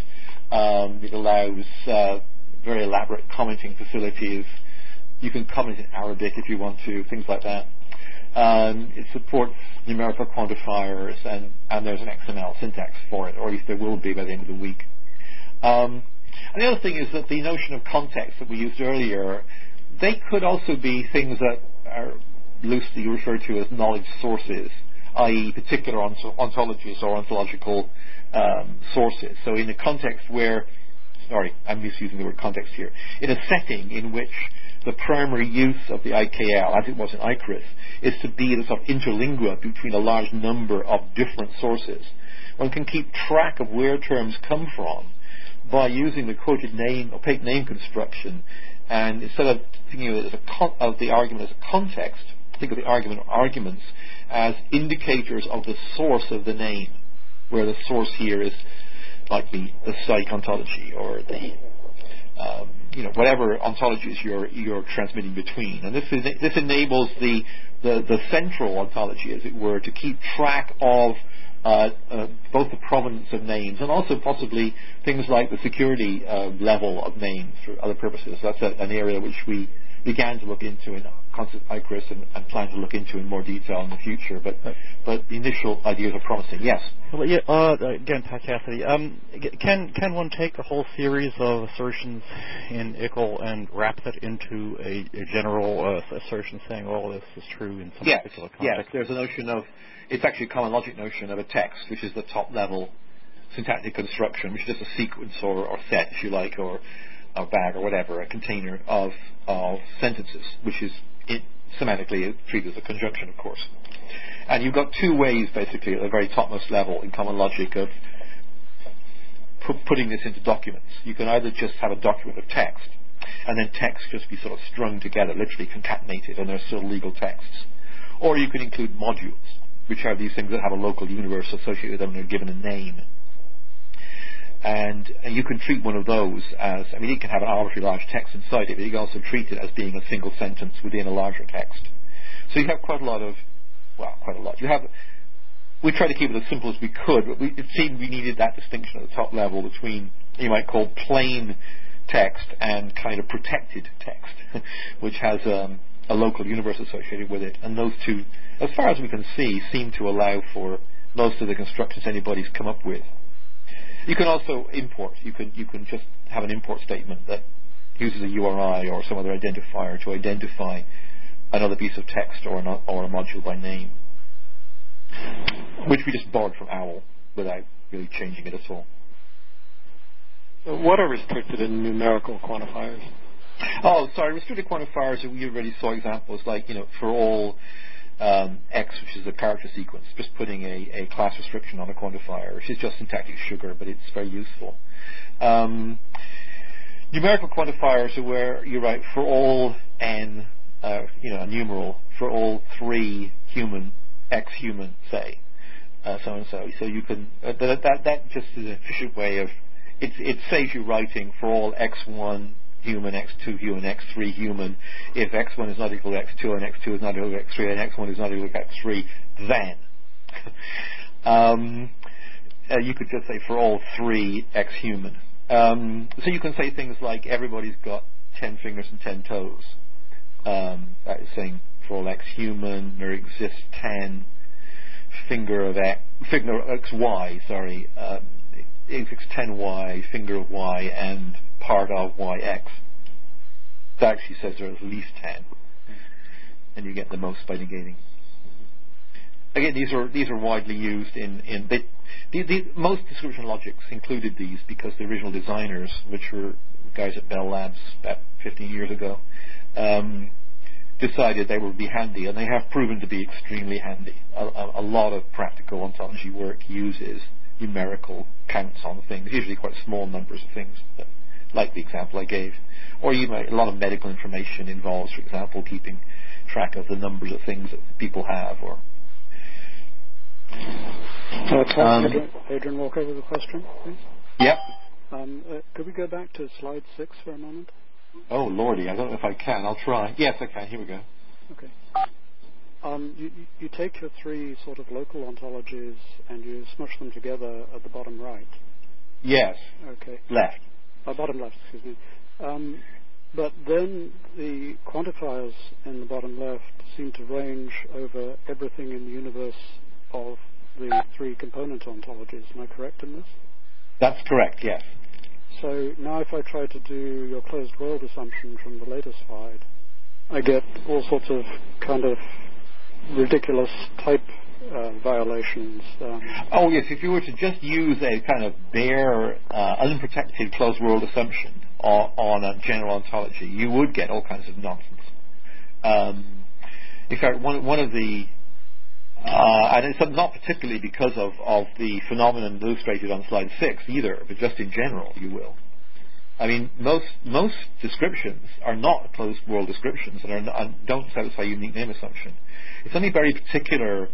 Um, it allows uh, very elaborate commenting facilities. You can comment in Arabic if you want to, things like that. Um, it supports numerical quantifiers, and, and there's an XML syntax for it, or at least there will be by the end of the week. Um, and the other thing is that the notion of context that we used earlier, they could also be things that are loosely referred to as knowledge sources, i.e. particular ont- ontologies or ontological um, sources. So in a context where, sorry, I'm misusing the word context here, in a setting in which the primary use of the IKL, as it was in IKRIS, is to be the sort of interlingua between a large number of different sources. One can keep track of where terms come from, by using the quoted name, opaque name construction, and instead of thinking of, con- of the argument as a context, think of the argument or arguments as indicators of the source of the name, where the source here is like the, Cyc ontology or the um, you know whatever ontologies you're you're transmitting between, and this is, this enables the, the the central ontology, as it were, to keep track of uh, uh, both the provenance of names and also possibly things like the security uh, level of names for other purposes. That's a, an area which we began to look into in Concept IKRIS and, and plan to look into in more detail in the future. But but the initial ideas are promising. Yes. Well, yeah. Uh, again, Pat Cassidy. Um, can can one take a whole series of assertions in IKL and wrap that into a, a general uh, assertion saying all this is true in some yes. particular context? Yes. There's a notion of it's actually a common logic notion of a text, which is the top level syntactic construction, which is just a sequence or, or set, if you like, or a bag or whatever, a container of, of sentences, which is it, semantically treated as a conjunction, of course. And you've got two ways, basically, at the very topmost level in common logic of pu- putting this into documents. You can either just have a document of text, and then text just be sort of strung together, literally concatenated, and they're still legal texts. Or you can include modules, which are these things that have a local universe associated with them and are given a name. And, and you can treat one of those as, I mean, it can have an arbitrary large text inside it, but you can also treat it as being a single sentence within a larger text. So you have quite a lot of, well, quite a lot. You have, we tried to keep it as simple as we could, but we, it seemed we needed that distinction at the top level between, you might call plain text and kind of protected text, which has um, a local universe associated with it. And those two, as far as we can see, seem to allow for most of the constructions anybody's come up with. You can also import. You can you can just have an import statement that uses a URI or some other identifier to identify another piece of text or, an, or a module by name, which we just borrowed from OWL without really changing it at all. So what are restricted in numerical quantifiers? Oh, sorry. Restricted quantifiers, we already saw examples like, you know, for all um, X, which is a character sequence, just putting a, a, class restriction on a quantifier, which is just syntactic sugar, but it's very useful. Um, numerical quantifiers are where you write for all n, uh, you know, a numeral, for all three human, X human, say, uh, so and so. So you can, uh, that, that, that just is an efficient way of, it, it saves you writing for all X1, human, x2 human, x3 human. If x1 is not equal to x2 and x2 is not equal to x3 and x1 is not equal to x3, then. um, uh, you could just say for all three x human. Um, so you can say things like everybody's got 10 fingers and 10 toes. Um, that is saying for all x human, there exists 10 finger of x, finger xy, sorry, um, exists 10y, finger of y, and part of yx. That actually says there are at least 10. And you get the most by negating. Again, these are these are widely used in in they, the, the, most description logics included these because the original designers, which were guys at Bell Labs about 15 years ago, um, decided they would be handy, and they have proven to be extremely handy. A, a, a lot of practical ontology work uses numerical counts on things, usually quite small numbers of things. Like the example I gave. Or you might, a lot of medical information involves, for example, keeping track of the numbers of things that people have or uh, um, Adrian, Adrian walk over the question, please. Yep. Um, uh, could we go back to slide six for a moment? Oh, lordy, I don't know if I can. I'll try. Yes, I can. Here we go. Okay. Um, you, you, take your three sort of local ontologies and you smush them together at the bottom right. Yes. Okay. Left uh, bottom left, excuse me. Um, but then the quantifiers in the bottom left seem to range over everything in the universe of the three component ontologies. Am I correct in this? That's correct, yes. So now if I try to do your closed world assumption from the latest slide, I get all sorts of kind of ridiculous type uh, violations. Um, oh yes, if you were to just use a kind of bare, uh, unprotected closed world assumption on, on, a general ontology, you would get all kinds of nonsense. Um, in fact, one, one of the Uh, and it's not particularly because of, of the phenomenon illustrated on slide six either, but just in general, you will. I mean, most most descriptions are not closed world descriptions and, not, and don't satisfy unique name assumption. It's only very particular,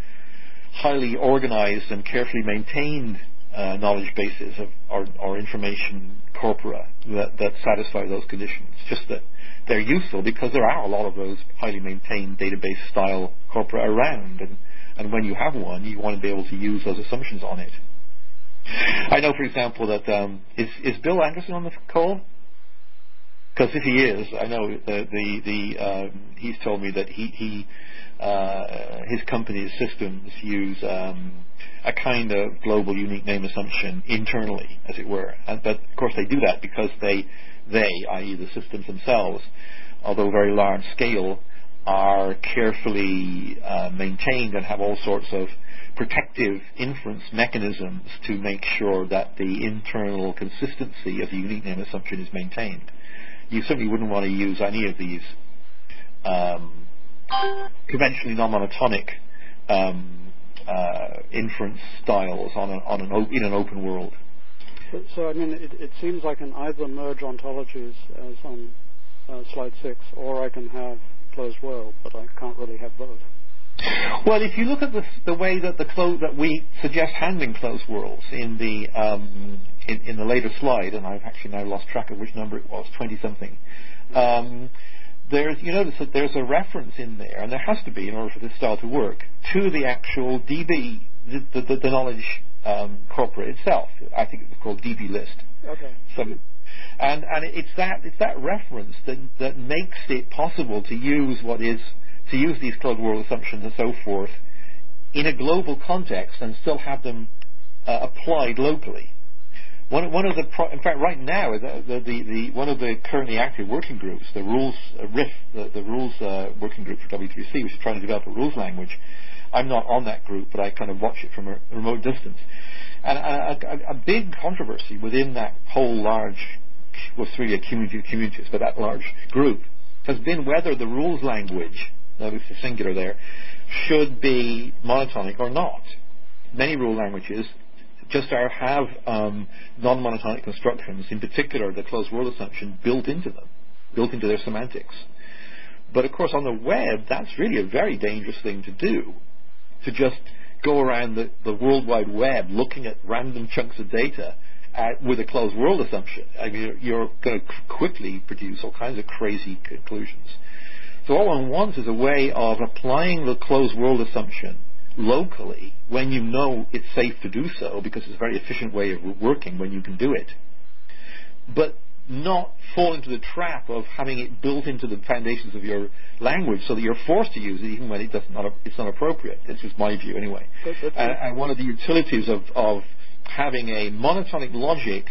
highly organized and carefully maintained uh, knowledge bases of, or, or, information corpora that, that satisfy those conditions. Just that they're useful because there are a lot of those highly maintained database style corpora around, and, and when you have one, you want to be able to use those assumptions on it. I know, for example, that um, is is Bill Andersen on the call? Because if he is, I know the the, the um, he's told me that he he his company's systems use um, a kind of global unique name assumption internally, as it were. And, but of course, they do that because they they, i.e., the systems themselves, although very large scale, are carefully uh, maintained and have all sorts of protective inference mechanisms to make sure that the internal consistency of the unique name assumption is maintained. You certainly wouldn't want to use any of these um, conventionally non-monotonic um, uh, inference styles on, a, on an op- in an open world. So, so I mean, it, it, seems I can either merge ontologies as on uh, slide six, or I can have closed world, but I can't really have both. Well, if you look at the, the way that the clo- that we suggest handling closed worlds in the um, in, in, the later slide, and I've actually now lost track of which number it was, twenty something. Um, there's you notice that there's a reference in there, and there has to be in order for this style to work, to the actual DB, the, the, the knowledge um, corpora itself. I think it was called DB list. Okay. So, and and it's that it's that reference that that makes it possible to use what is to use these closed world assumptions and so forth in a global context and still have them uh, applied locally. One, one of the, pro- in fact, right now, the, the, the, one of the currently active working groups, the rules uh, RIF, the, the rules uh, working group for W3C, which is trying to develop a rules language. I'm not on that group, but I kind of watch it from a remote distance. And a, a, a big controversy within that whole large, well, it's really a community of communities, but that large group, has been whether the rules language notice the singular there, should be monotonic or not. Many rule languages just have um, non-monotonic constructions, in particular the closed world assumption, built into them, built into their semantics. But of course, on the web, that's really a very dangerous thing to do, to just go around the, the World Wide Web looking at random chunks of data at, with a closed world assumption. I mean, you're, you're going to quickly produce all kinds of crazy conclusions. So all one wants is a way of applying the closed world assumption locally when you know it's safe to do so because it's a very efficient way of working when you can do it. But not fall into the trap of having it built into the foundations of your language so that you're forced to use it even when it not, it's not appropriate. It's just my view anyway. And, and, one of the utilities of, of having a monotonic logic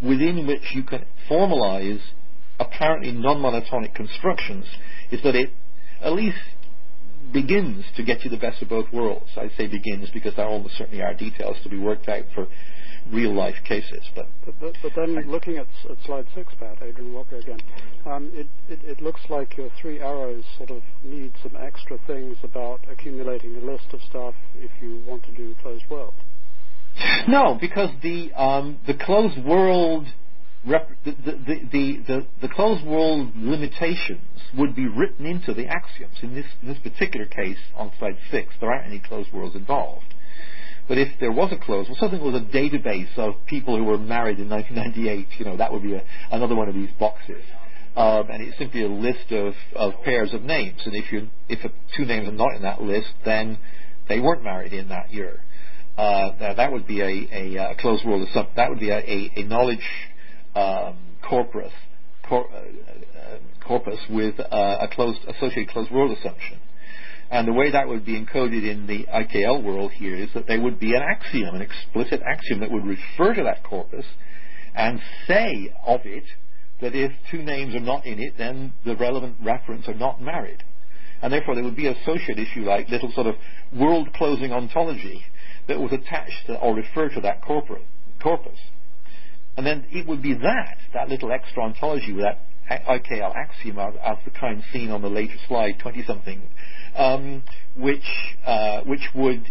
within which you can formalize apparently non-monotonic constructions is that it at least begins to get you the best of both worlds. I say begins because there almost certainly are details to be worked out for real life cases. But but, but, but then I, looking at, at, slide six, Pat, Adrian Walker again, um, it, it, it, looks like your three arrows sort of need some extra things about accumulating a list of stuff if you want to do closed world. No, because the um, the closed world rep- the, the, the, the, closed world limitations would be written into the axioms. In this, this particular case, on slide six, there aren't any closed worlds involved. But if there was a closed, well, something was a database of people who were married in 1998, you know, that would be a, another one of these boxes. Um, and it's simply a list of, of pairs of names. And if you if a, two names are not in that list, then they weren't married in that year. Uh, that would be a, a, a closed world. That would be a, a, a knowledge um, corpus, cor- uh, corpus with uh, a closed, associated closed world assumption. And the way that would be encoded in the IKL world here is that there would be an axiom, an explicit axiom that would refer to that corpus and say of it that if two names are not in it, then the relevant referents are not married. And therefore there would be a associated issue like little sort of world closing ontology that was attached to, or referred to that corpus. And then it would be that, that little extra ontology with that IKL axiom as, the kind seen on the later slide, 20 something, um, which uh, which would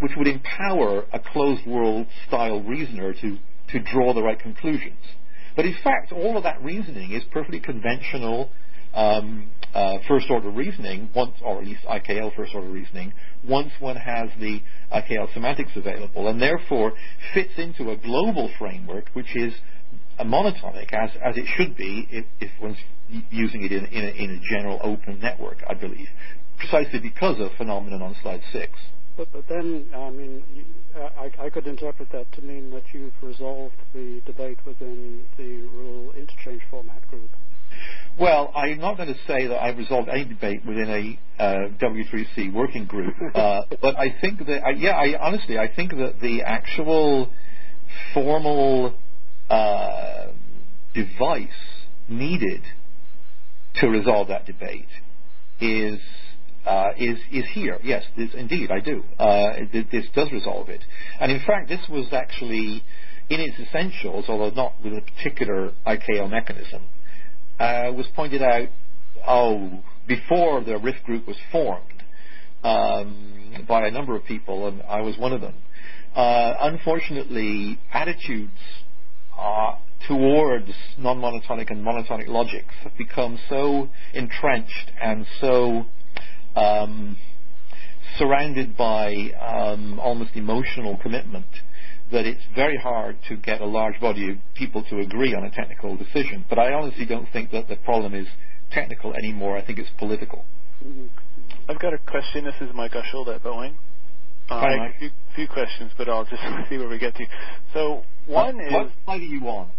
which would empower a closed world style reasoner to to draw the right conclusions. But in fact, all of that reasoning is perfectly conventional um, uh, first order reasoning, once, or at least IKL first order reasoning, once one has the IKL semantics available, and therefore fits into a global framework which is monotonic as, as it should be if, if one's using it in, in, a, in a general open network, I believe, precisely because of phenomenon on slide six. But, but then, I mean, you, I, I, could interpret that to mean that you've resolved the debate within the rule interchange format group. Well, I'm not going to say that I've resolved any debate within a uh, W3C working group, uh, but I think that, I, yeah, I, honestly, I think that the actual formal uh, device needed to resolve that debate is uh, is is here. Yes, this, indeed, I do. Uh, this does resolve it, and in fact, this was actually in its essentials, although not with a particular IKL mechanism, was pointed out. Oh, before the RIF group was formed um, by a number of people, and I was one of them. Uh, unfortunately, attitudes uh, towards non-monotonic and monotonic logics have become so entrenched and so um, surrounded by um, almost emotional commitment that it's very hard to get a large body of people to agree on a technical decision. But I honestly don't think that the problem is technical anymore. I think it's political. Mm-hmm. I've got a question. This is Mike Uschold at Boeing. Uh, Hi, Mike. A few, few, questions, but I'll just see where we get to. So one what, is... What slide are you on?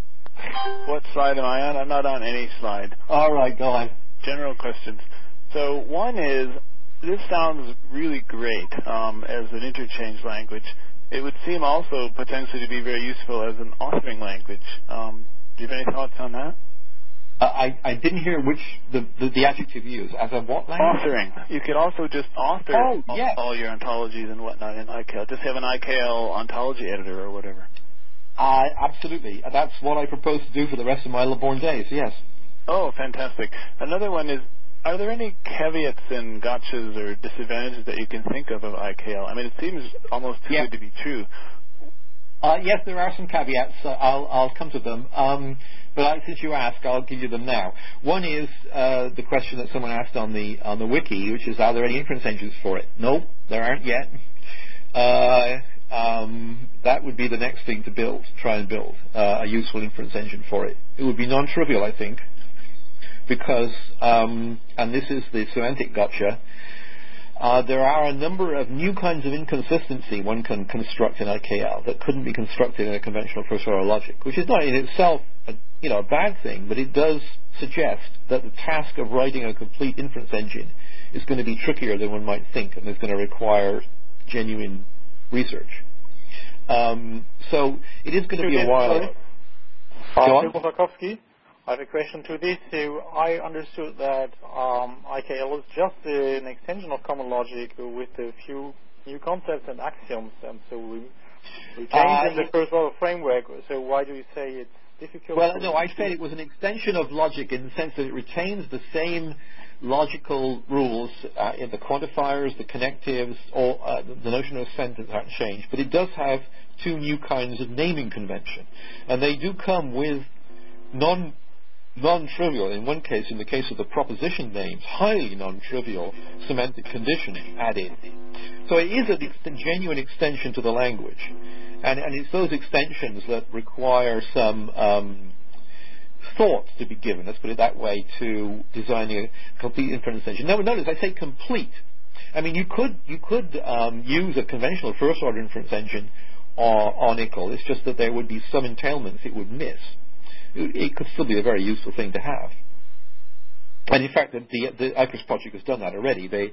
What slide am I on? I'm not on any slide. All right, go ahead. General questions. So one is, this sounds really great um, as an interchange language. It would seem also potentially to be very useful as an authoring language. Um, do you have any thoughts on that? Uh, I, I didn't hear which the, the, the, adjective you use as a what language? Authoring. You could also just author oh, all, yes. all, your ontologies and whatnot in IKL. Just have an IKL ontology editor or whatever. Uh, absolutely. That's what I propose to do for the rest of my born days. Yes. Oh, fantastic. Another one is are there any caveats and gotchas or disadvantages that you can think of of IKL? I mean, it seems almost too yeah. good to be true. Uh, yes, there are some caveats. Uh, I'll, I'll, come to them. Um, but since you ask, I'll give you them now. One is uh, the question that someone asked on the on the wiki, which is, are there any inference engines for it? No, there aren't yet. Uh, um, that would be the next thing to build, try and build uh, a useful inference engine for it. It would be non-trivial, I think, because, um, and this is the semantic gotcha, uh, there are a number of new kinds of inconsistency one can construct in IKL that couldn't be constructed in a conventional first-order logic, which is not in itself a, you know, a bad thing, but it does suggest that the task of writing a complete inference engine is going to be trickier than one might think and is going to require genuine research. Um, so it is going to be a while. Go I have a question to this. I understood that um, IKL is just an extension of common logic with a few new concepts and axioms, and so we, we changed uh, the first order framework. So why do you say it's difficult? Well, no, I said it was an extension of logic in the sense that it retains the same logical rules uh, in the quantifiers, the connectives, or uh, the notion of sentence hasn't changed, but it does have two new kinds of naming convention, and they do come with non non-trivial, in one case, in the case of the proposition names, highly non-trivial semantic conditioning added. So it is a genuine extension to the language. And, and it's those extensions that require some um, thought to be given, let's put it that way, to designing a complete inference engine. Now, notice I say complete. I mean, you could, you could um, use a conventional first-order inference engine on IKL. It's just that there would be some entailments it would miss it could still be a very useful thing to have. And in fact, the, the, the IKRIS project has done that already. They,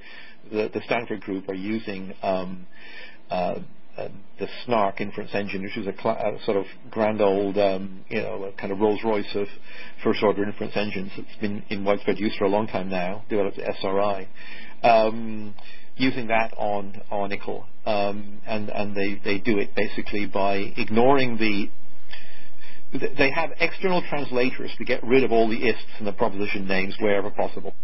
the, the Stanford group are using um, uh, uh, the SNARK inference engine, which is a, cl- a sort of grand old, um, you know, kind of Rolls Royce of first order inference engines. It's been in widespread use for a long time now, developed at SRI. Um, using that on on IKL, um, and and they they do it basically by ignoring the they have external translators to get rid of all the ists and the proposition names wherever possible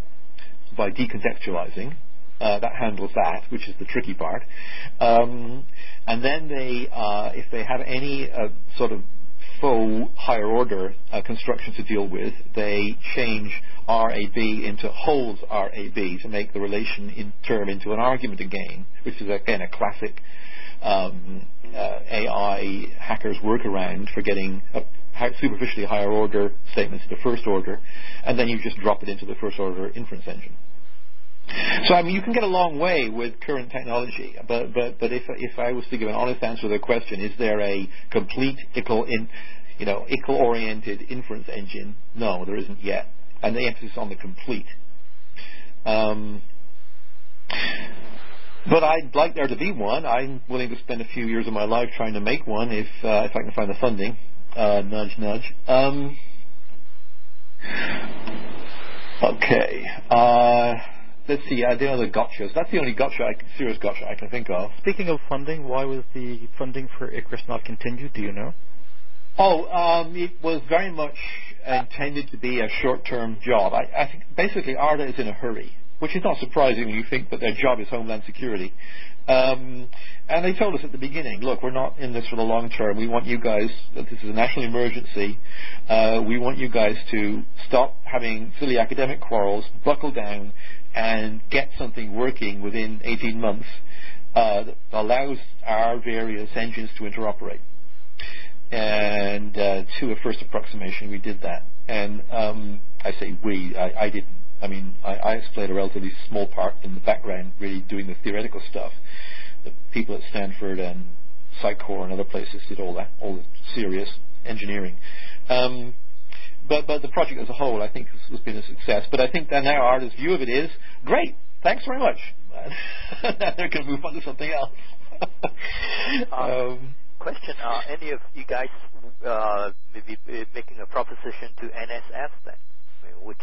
by decontextualizing. Uh, that handles that, which is the tricky part. Um, and then they, uh, if they have any uh, sort of faux higher order uh, construction to deal with, they change RAB into holds RAB to make the relation in term into an argument again, which is again a classic um, uh, AI hackers workaround for getting a superficially higher order statements to first order, and then you just drop it into the first order inference engine. So I mean, you can get a long way with current technology, but but but if if I was to give an honest answer to the question, is there a complete IKL in, you know, IKL oriented inference engine? No, there isn't yet, and the emphasis on the complete. Um, but I'd like there to be one. I'm willing to spend a few years of my life trying to make one if uh, if I can find the funding. Uh, nudge, nudge. Um, okay. Uh, let's see, I did other gotchas. That's the only gotcha, I, serious gotcha I can think of. Speaking of funding, why was the funding for IKRIS not continued? Do you know? Oh, um, it was very much intended to be a short-term job. I, I think basically ARDA is in a hurry, which is not surprising when you think that their job is Homeland Security. Um, and they told us at the beginning, look, we're not in this for the long term. We want you guys, this is a national emergency. Uh, we want you guys to stop having silly academic quarrels, buckle down, and get something working within 18 months uh, that allows our various engines to interoperate. And uh, to a first approximation, we did that. And um, I say we, I, I didn't. I mean, I, I played a relatively small part in the background, really doing the theoretical stuff. The people at Stanford and Cycorp and other places did all that, all the serious engineering. Um, but but the project as a whole, I think, has, has been a success. But I think that now ARDA's view of it is great. Thanks very much. They're going to move on to something else. um, um, question: uh, Any of you guys uh, maybe making a proposition to NSF then, which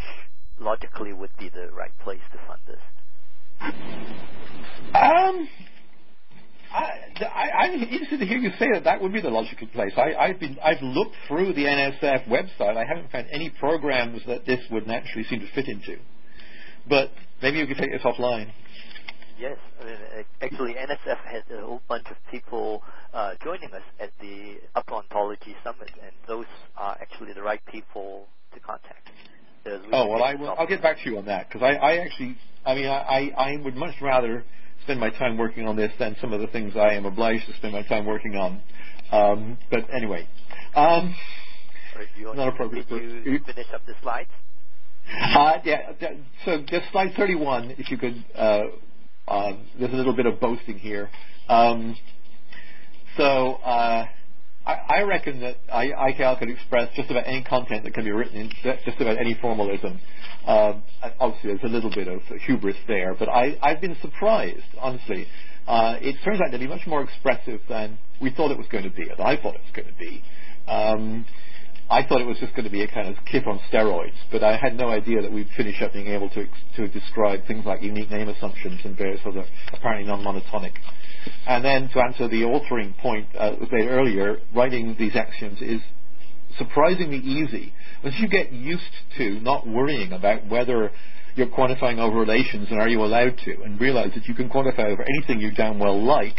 logically would be the right place to fund this? Um, I, am interested to hear you say that that would be the logical place. I, have been I've looked through the NSF website. I haven't found any programs that this would naturally seem to fit into. But maybe you could take this offline. Yes, I mean, actually, NSF has a whole bunch of people uh, joining us at the Upper Ontology Summit, and those are actually the right people to contact. Oh well, I will. I'll get back to you on that because I, I actually, I mean, I, I would much rather spend my time working on this than some of the things I am obliged to spend my time working on. Um, but anyway, um, not appropriate. You finish up the slides? Uh, yeah. So just slide 31, if you could. Uh, uh, there's a little bit of boasting here. Um, so uh, I, I, reckon that I, IKL could express just about any content that can be written in just about any formalism. Um, obviously, there's a little bit of hubris there, but I, I've been surprised, honestly. Uh, it turns out to be much more expressive than we thought it was going to be, as I thought it was going to be. Um, I thought it was just going to be a kind of KIF on steroids, but I had no idea that we'd finish up being able to to describe things like unique name assumptions and various other apparently non-monotonic. And then to answer the authoring point uh, made earlier, writing these axioms is surprisingly easy. Once you get used to not worrying about whether you're quantifying over relations and are you allowed to, and realize that you can quantify over anything you damn well like,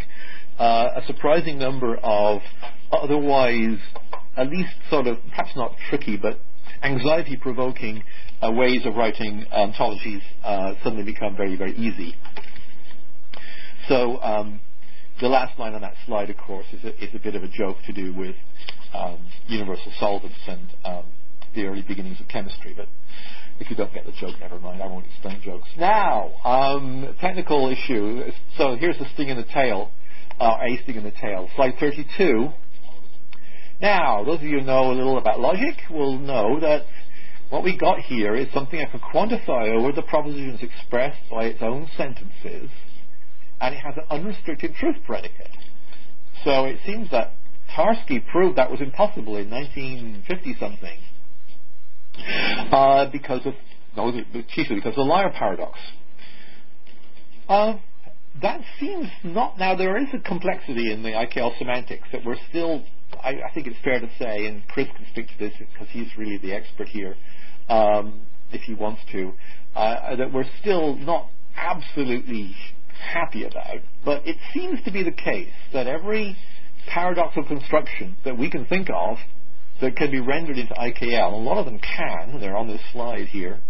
uh, a surprising number of otherwise, at least sort of, perhaps not tricky, but anxiety provoking uh, ways of writing ontologies uh, suddenly become very, very easy. So, um, the last line on that slide, of course, is a, is a bit of a joke to do with um, universal solvents and um, the early beginnings of chemistry. But if you don't get the joke, never mind. I won't explain jokes. Now, um, technical issue. So here's the sting in the tail, uh, a sting in the tail. Slide 32. Now, those of you who know a little about logic will know that what we got here is something I can quantify over the propositions expressed by its own sentences, and it has an unrestricted truth predicate. So it seems that Tarski proved that was impossible in 1950 something uh, because of no, chiefly because of the liar paradox. Uh, that seems not now. There is a complexity in the IKL semantics that we're still I, I, think it's fair to say, and Chris can speak to this because he's really the expert here, um, if he wants to, uh, that we're still not absolutely happy about. But it seems to be the case that every paradoxical construction that we can think of that can be rendered into IKL, a lot of them can, they're on this slide here,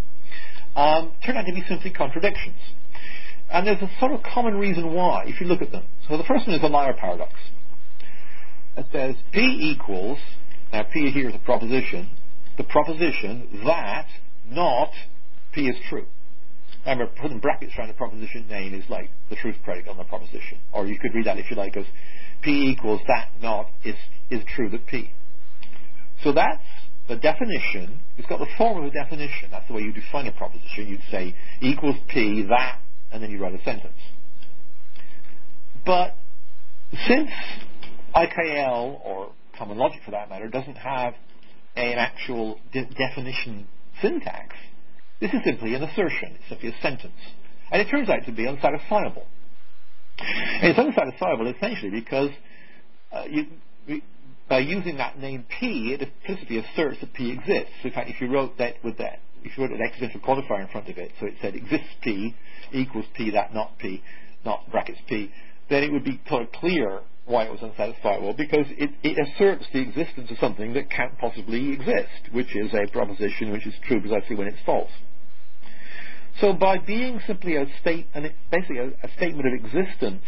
um, turn out to be simply contradictions. And there's a sort of common reason why, if you look at them. So the first one is the liar paradox. It says P equals, now P here is a proposition, the proposition that not P is true. Remember, putting brackets around the proposition name is like the truth predicate on the proposition. Or you could read that if you like as P equals that not is, is true that P. So that's the definition. It's got the form of a definition. That's the way you define a proposition. You'd say equals P that, and then you write a sentence. But since IKL, or common logic for that matter, doesn't have an actual de- definition syntax, this is simply an assertion. It's simply a sentence. And it turns out to be unsatisfiable. And it's unsatisfiable essentially because uh, you, by using that name P, it implicitly asserts that P exists. In fact, if you wrote that with that, if you wrote an existential quantifier in front of it, so it said exists P equals P that not P, not brackets P, then it would be clear why it was unsatisfiable because it, it asserts the existence of something that can't possibly exist, which is a proposition which is true precisely when it's false. So by being simply a state, and basically a, a statement of existence,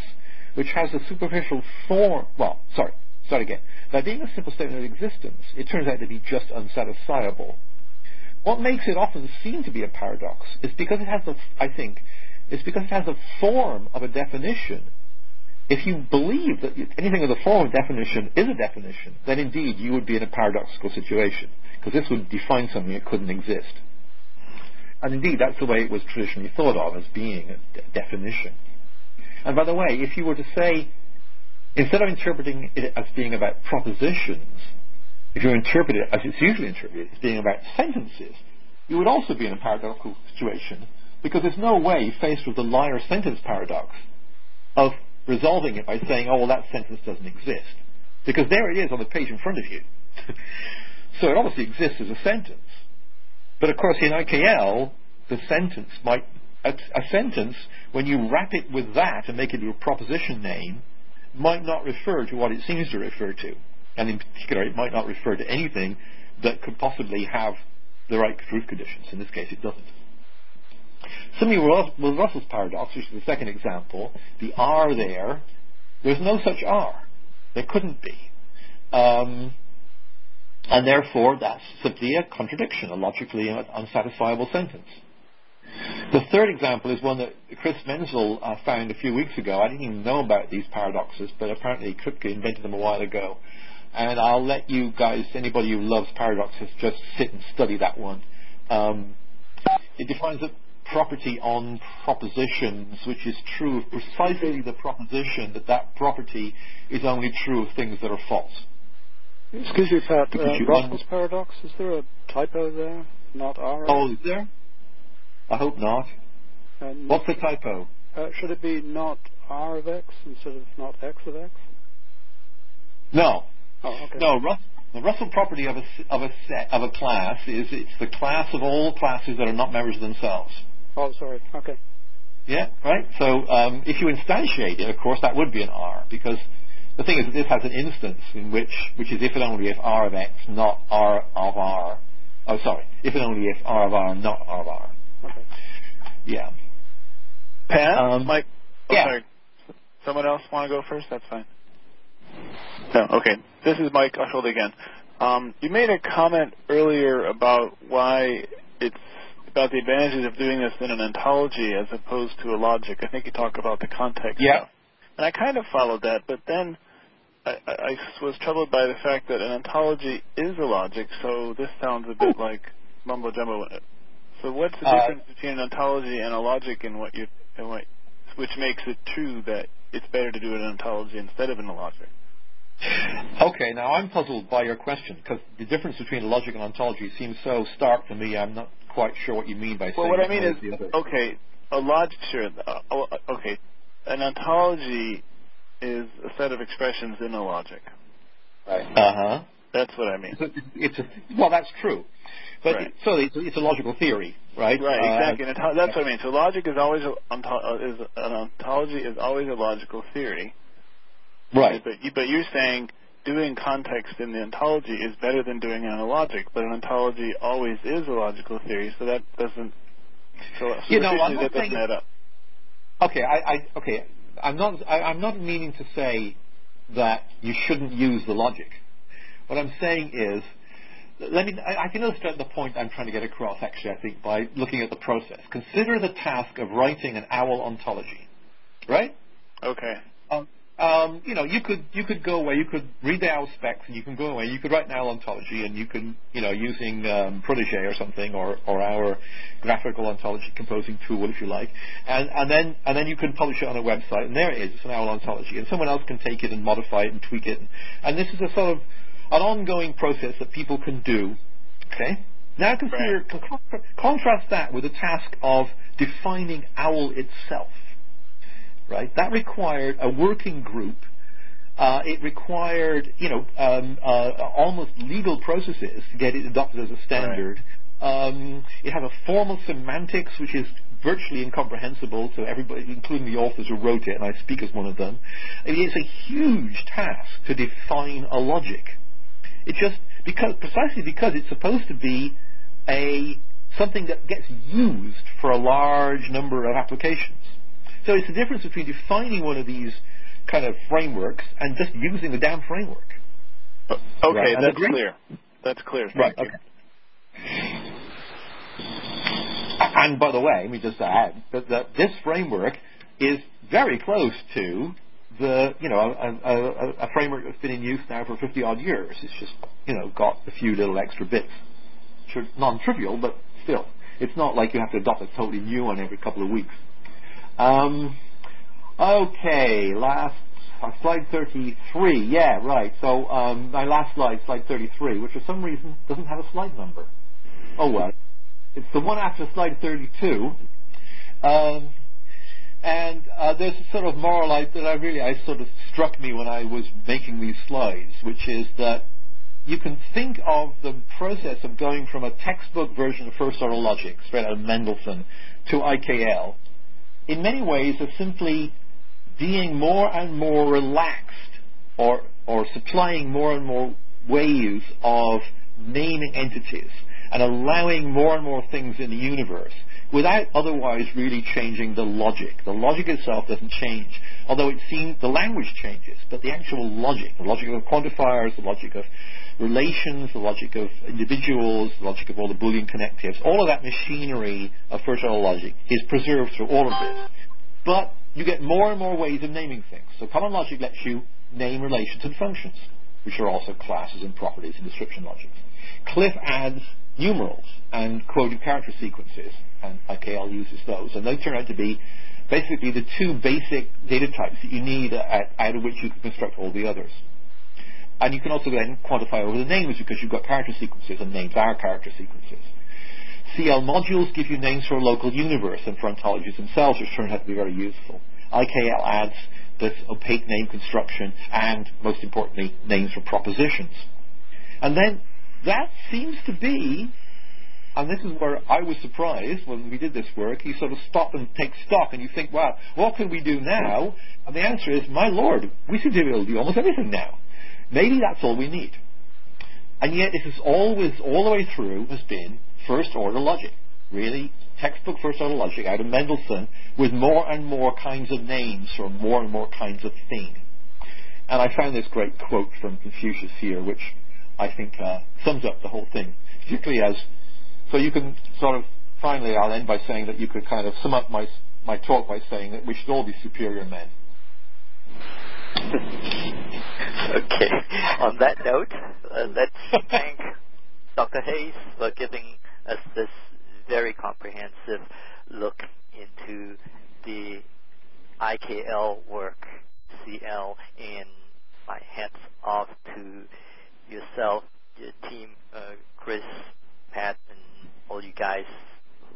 which has a superficial form, well, sorry, start again. By being a simple statement of existence, it turns out to be just unsatisfiable. What makes it often seem to be a paradox is because it has the, I think, is because it has the form of a definition. If you believe that anything with the form of definition is a definition, then indeed you would be in a paradoxical situation, because this would define something that couldn't exist. And indeed, that's the way it was traditionally thought of as being a d- definition. And by the way, if you were to say, instead of interpreting it as being about propositions, if you interpret it as it's usually interpreted, as being about sentences, you would also be in a paradoxical situation because there's no way, faced with the liar sentence paradox, of resolving it by saying, oh, well, that sentence doesn't exist. Because there it is on the page in front of you. so it obviously exists as a sentence. But of course, in IKL, the sentence might a, a, sentence when you wrap it with that and make it a proposition name might not refer to what it seems to refer to, and in particular, it might not refer to anything that could possibly have the right truth conditions. In this case, it doesn't. Similarly, with Russell's paradox, which is the second example, the R there, there's no such R. There couldn't be. Um, and therefore, that's simply a contradiction, a logically unsatisfiable sentence. The third example is one that Chris Menzel uh, found a few weeks ago. I didn't even know about these paradoxes, but apparently Kripke invented them a while ago. And I'll let you guys, anybody who loves paradoxes, just sit and study that one. Um, it defines a property on propositions, which is true of precisely the proposition that that property is only true of things that are false. Excuse me, Pat. Uh, Russell's paradox, is there a typo there? Not R? Oh, is there? I hope not. And What's the typo? Uh, should it be not R of X instead of not X of X? No. Oh, okay. No, the Russell property of a, of a set, of a class is it's the class of all classes that are not members of themselves. Oh, sorry. Okay. Yeah, right. So um, if you instantiate it, of course, that would be an R because the thing is that this has an instance in which, which is if and only if R of X, not R of R. Oh, sorry. If and only if R of R, not R of R. Okay. Yeah. Pat? Um, Mike? Oh, yeah. sorry. Someone else want to go first? That's fine. No, okay. This is Mike Uschold again. Um, you made a comment earlier about why it's about the advantages of doing this in an ontology as opposed to a logic. I think you talk about the context. Yeah. Stuff. And I kind of followed that, but then I, I, I was troubled by the fact that an ontology is a logic, so this sounds a bit like mumbo jumbo. So what's the Uh, difference between an ontology and a logic and what you and what which makes it true that it's better to do it in an ontology instead of in a logic? Okay, now I'm puzzled by your question because the difference between a logic and ontology seems so stark to me. I'm not quite sure what you mean by Well, saying. what I mean is, okay, a logic, sure. Uh, okay, an ontology is a set of expressions in a logic. Right. Uh huh. That's what I mean. So it's a, well, that's true. But right. so it's, it's, a logical theory, right? Right, uh, exactly. Uh, that's what I mean. So logic is always a, uh, is an ontology is always a logical theory. Right. But you, but you're saying doing context in the ontology is better than doing it in a logic, but an ontology always is a logical theory, so that doesn't. So, so you know, I'm not that doesn't add up. Okay, I, I okay. I'm not. I, I'm not meaning to say that you shouldn't use the logic. What I'm saying is, let me. I, I can illustrate the point I'm trying to get across. Actually, I think by looking at the process. Consider the task of writing an OWL ontology, right? Okay. Um, you know, you could you could go away, you could read the OWL specs, and you can go away. You could write an OWL ontology, and you can, you know, using um, Protege or something, or, or our graphical ontology composing tool, if you like, and, and then and then you can publish it on a website, and there it is, it's an OWL ontology, and someone else can take it and modify it and tweak it, and this is a sort of an ongoing process that people can do. Okay. Now consider right. contrast that with the task of defining OWL itself right? That required a working group. Uh, it required, you know, um, uh, almost legal processes to get it adopted as a standard. Right. Um, it has a formal semantics which is virtually incomprehensible to everybody, including the authors who wrote it, and I speak as one of them. I mean, it's a huge task to define a logic. It just because precisely because it's supposed to be a something that gets used for a large number of applications. So it's the difference between defining one of these kind of frameworks and just using the damn framework. Okay, right. that's clear. That's clear. Thank right. You. Okay. And by the way, let me just add that, that this framework is very close to the you know a, a, a, framework that's been in use now for 50 odd years. It's just you know got a few little extra bits, non-trivial, but still, it's not like you have to adopt a totally new one every couple of weeks. Um, okay, last uh, slide 33. Yeah, right. So um, my last slide, slide 33, which for some reason doesn't have a slide number. Oh well, it's the one after slide 32. Um, and uh, there's a sort of moral I, that I really I sort of struck me when I was making these slides, which is that you can think of the process of going from a textbook version of first order logic, straight out of Mendelson, to IKL in many ways are simply being more and more relaxed or, or supplying more and more ways of naming entities and allowing more and more things in the universe without otherwise really changing the logic. The logic itself doesn't change, although it seems the language changes, but the actual logic, the logic of quantifiers, the logic of relations, the logic of individuals, the logic of all the Boolean connectives, all of that machinery of order logic is preserved through all of this. But you get more and more ways of naming things. So common logic lets you name relations and functions, which are also classes and properties in description logic. CLIF adds numerals and quoted character sequences, and IKL uses those, and they turn out to be basically the two basic data types that you need out of which you can construct all the others. And you can also then quantify over the names because you've got character sequences and names are character sequences. CL modules give you names for a local universe and for ontologies themselves, which turn out to be very useful. IKL adds this opaque name construction and, most importantly, names for propositions. And then that seems to be, and this is where I was surprised when we did this work, you sort of stop and take stock and you think, wow, what can we do now? And the answer is, my lord, we seem to be able to do almost everything now. Maybe that's all we need. And yet this has always, all the way through, has been first order logic. Really textbook first order logic out of Mendelson with more and more kinds of names for more and more kinds of thing. And I found this great quote from Confucius here, which I think uh, sums up the whole thing, particularly as, so you can sort of, finally I'll end by saying that you could kind of sum up my, my talk by saying that we should all be superior men. okay. On that note, uh, let's thank Dr. Hayes for giving us this very comprehensive look into the IKL work, CL, and my hats off to yourself, your team, uh, Chris, Pat, and all you guys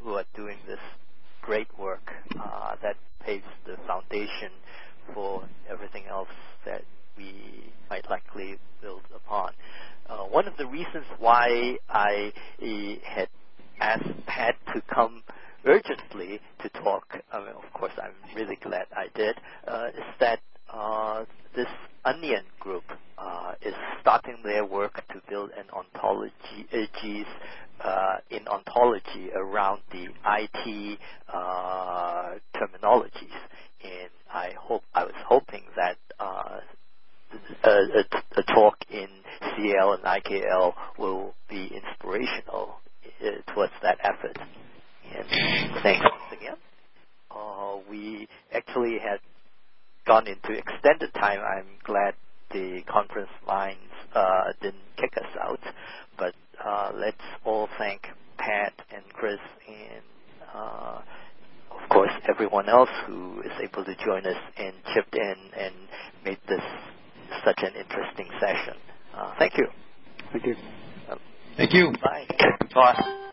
who are doing this great work uh, that paves the foundation for everything else that we might likely build upon. Uh, one of the reasons why I uh, had asked Pat to come urgently to talk, I mean, of course I'm really glad I did, uh, is that uh, this Onion group uh, is starting their work to build an ontology uh, in ontology around the IT uh, terminologies, and I hope I was hoping that uh, a, a, a, talk in CL and IKL will be inspirational uh, towards that effort. And thanks once again. Uh, we actually had gone into extended time. I'm glad the conference lines uh, didn't kick us out, but uh, let's all thank Pat and Chris and uh, of course everyone else who is able to join us and chipped in and made this such an interesting session. Uh, thank you. Thank you. Um, thank you. Bye. Bye.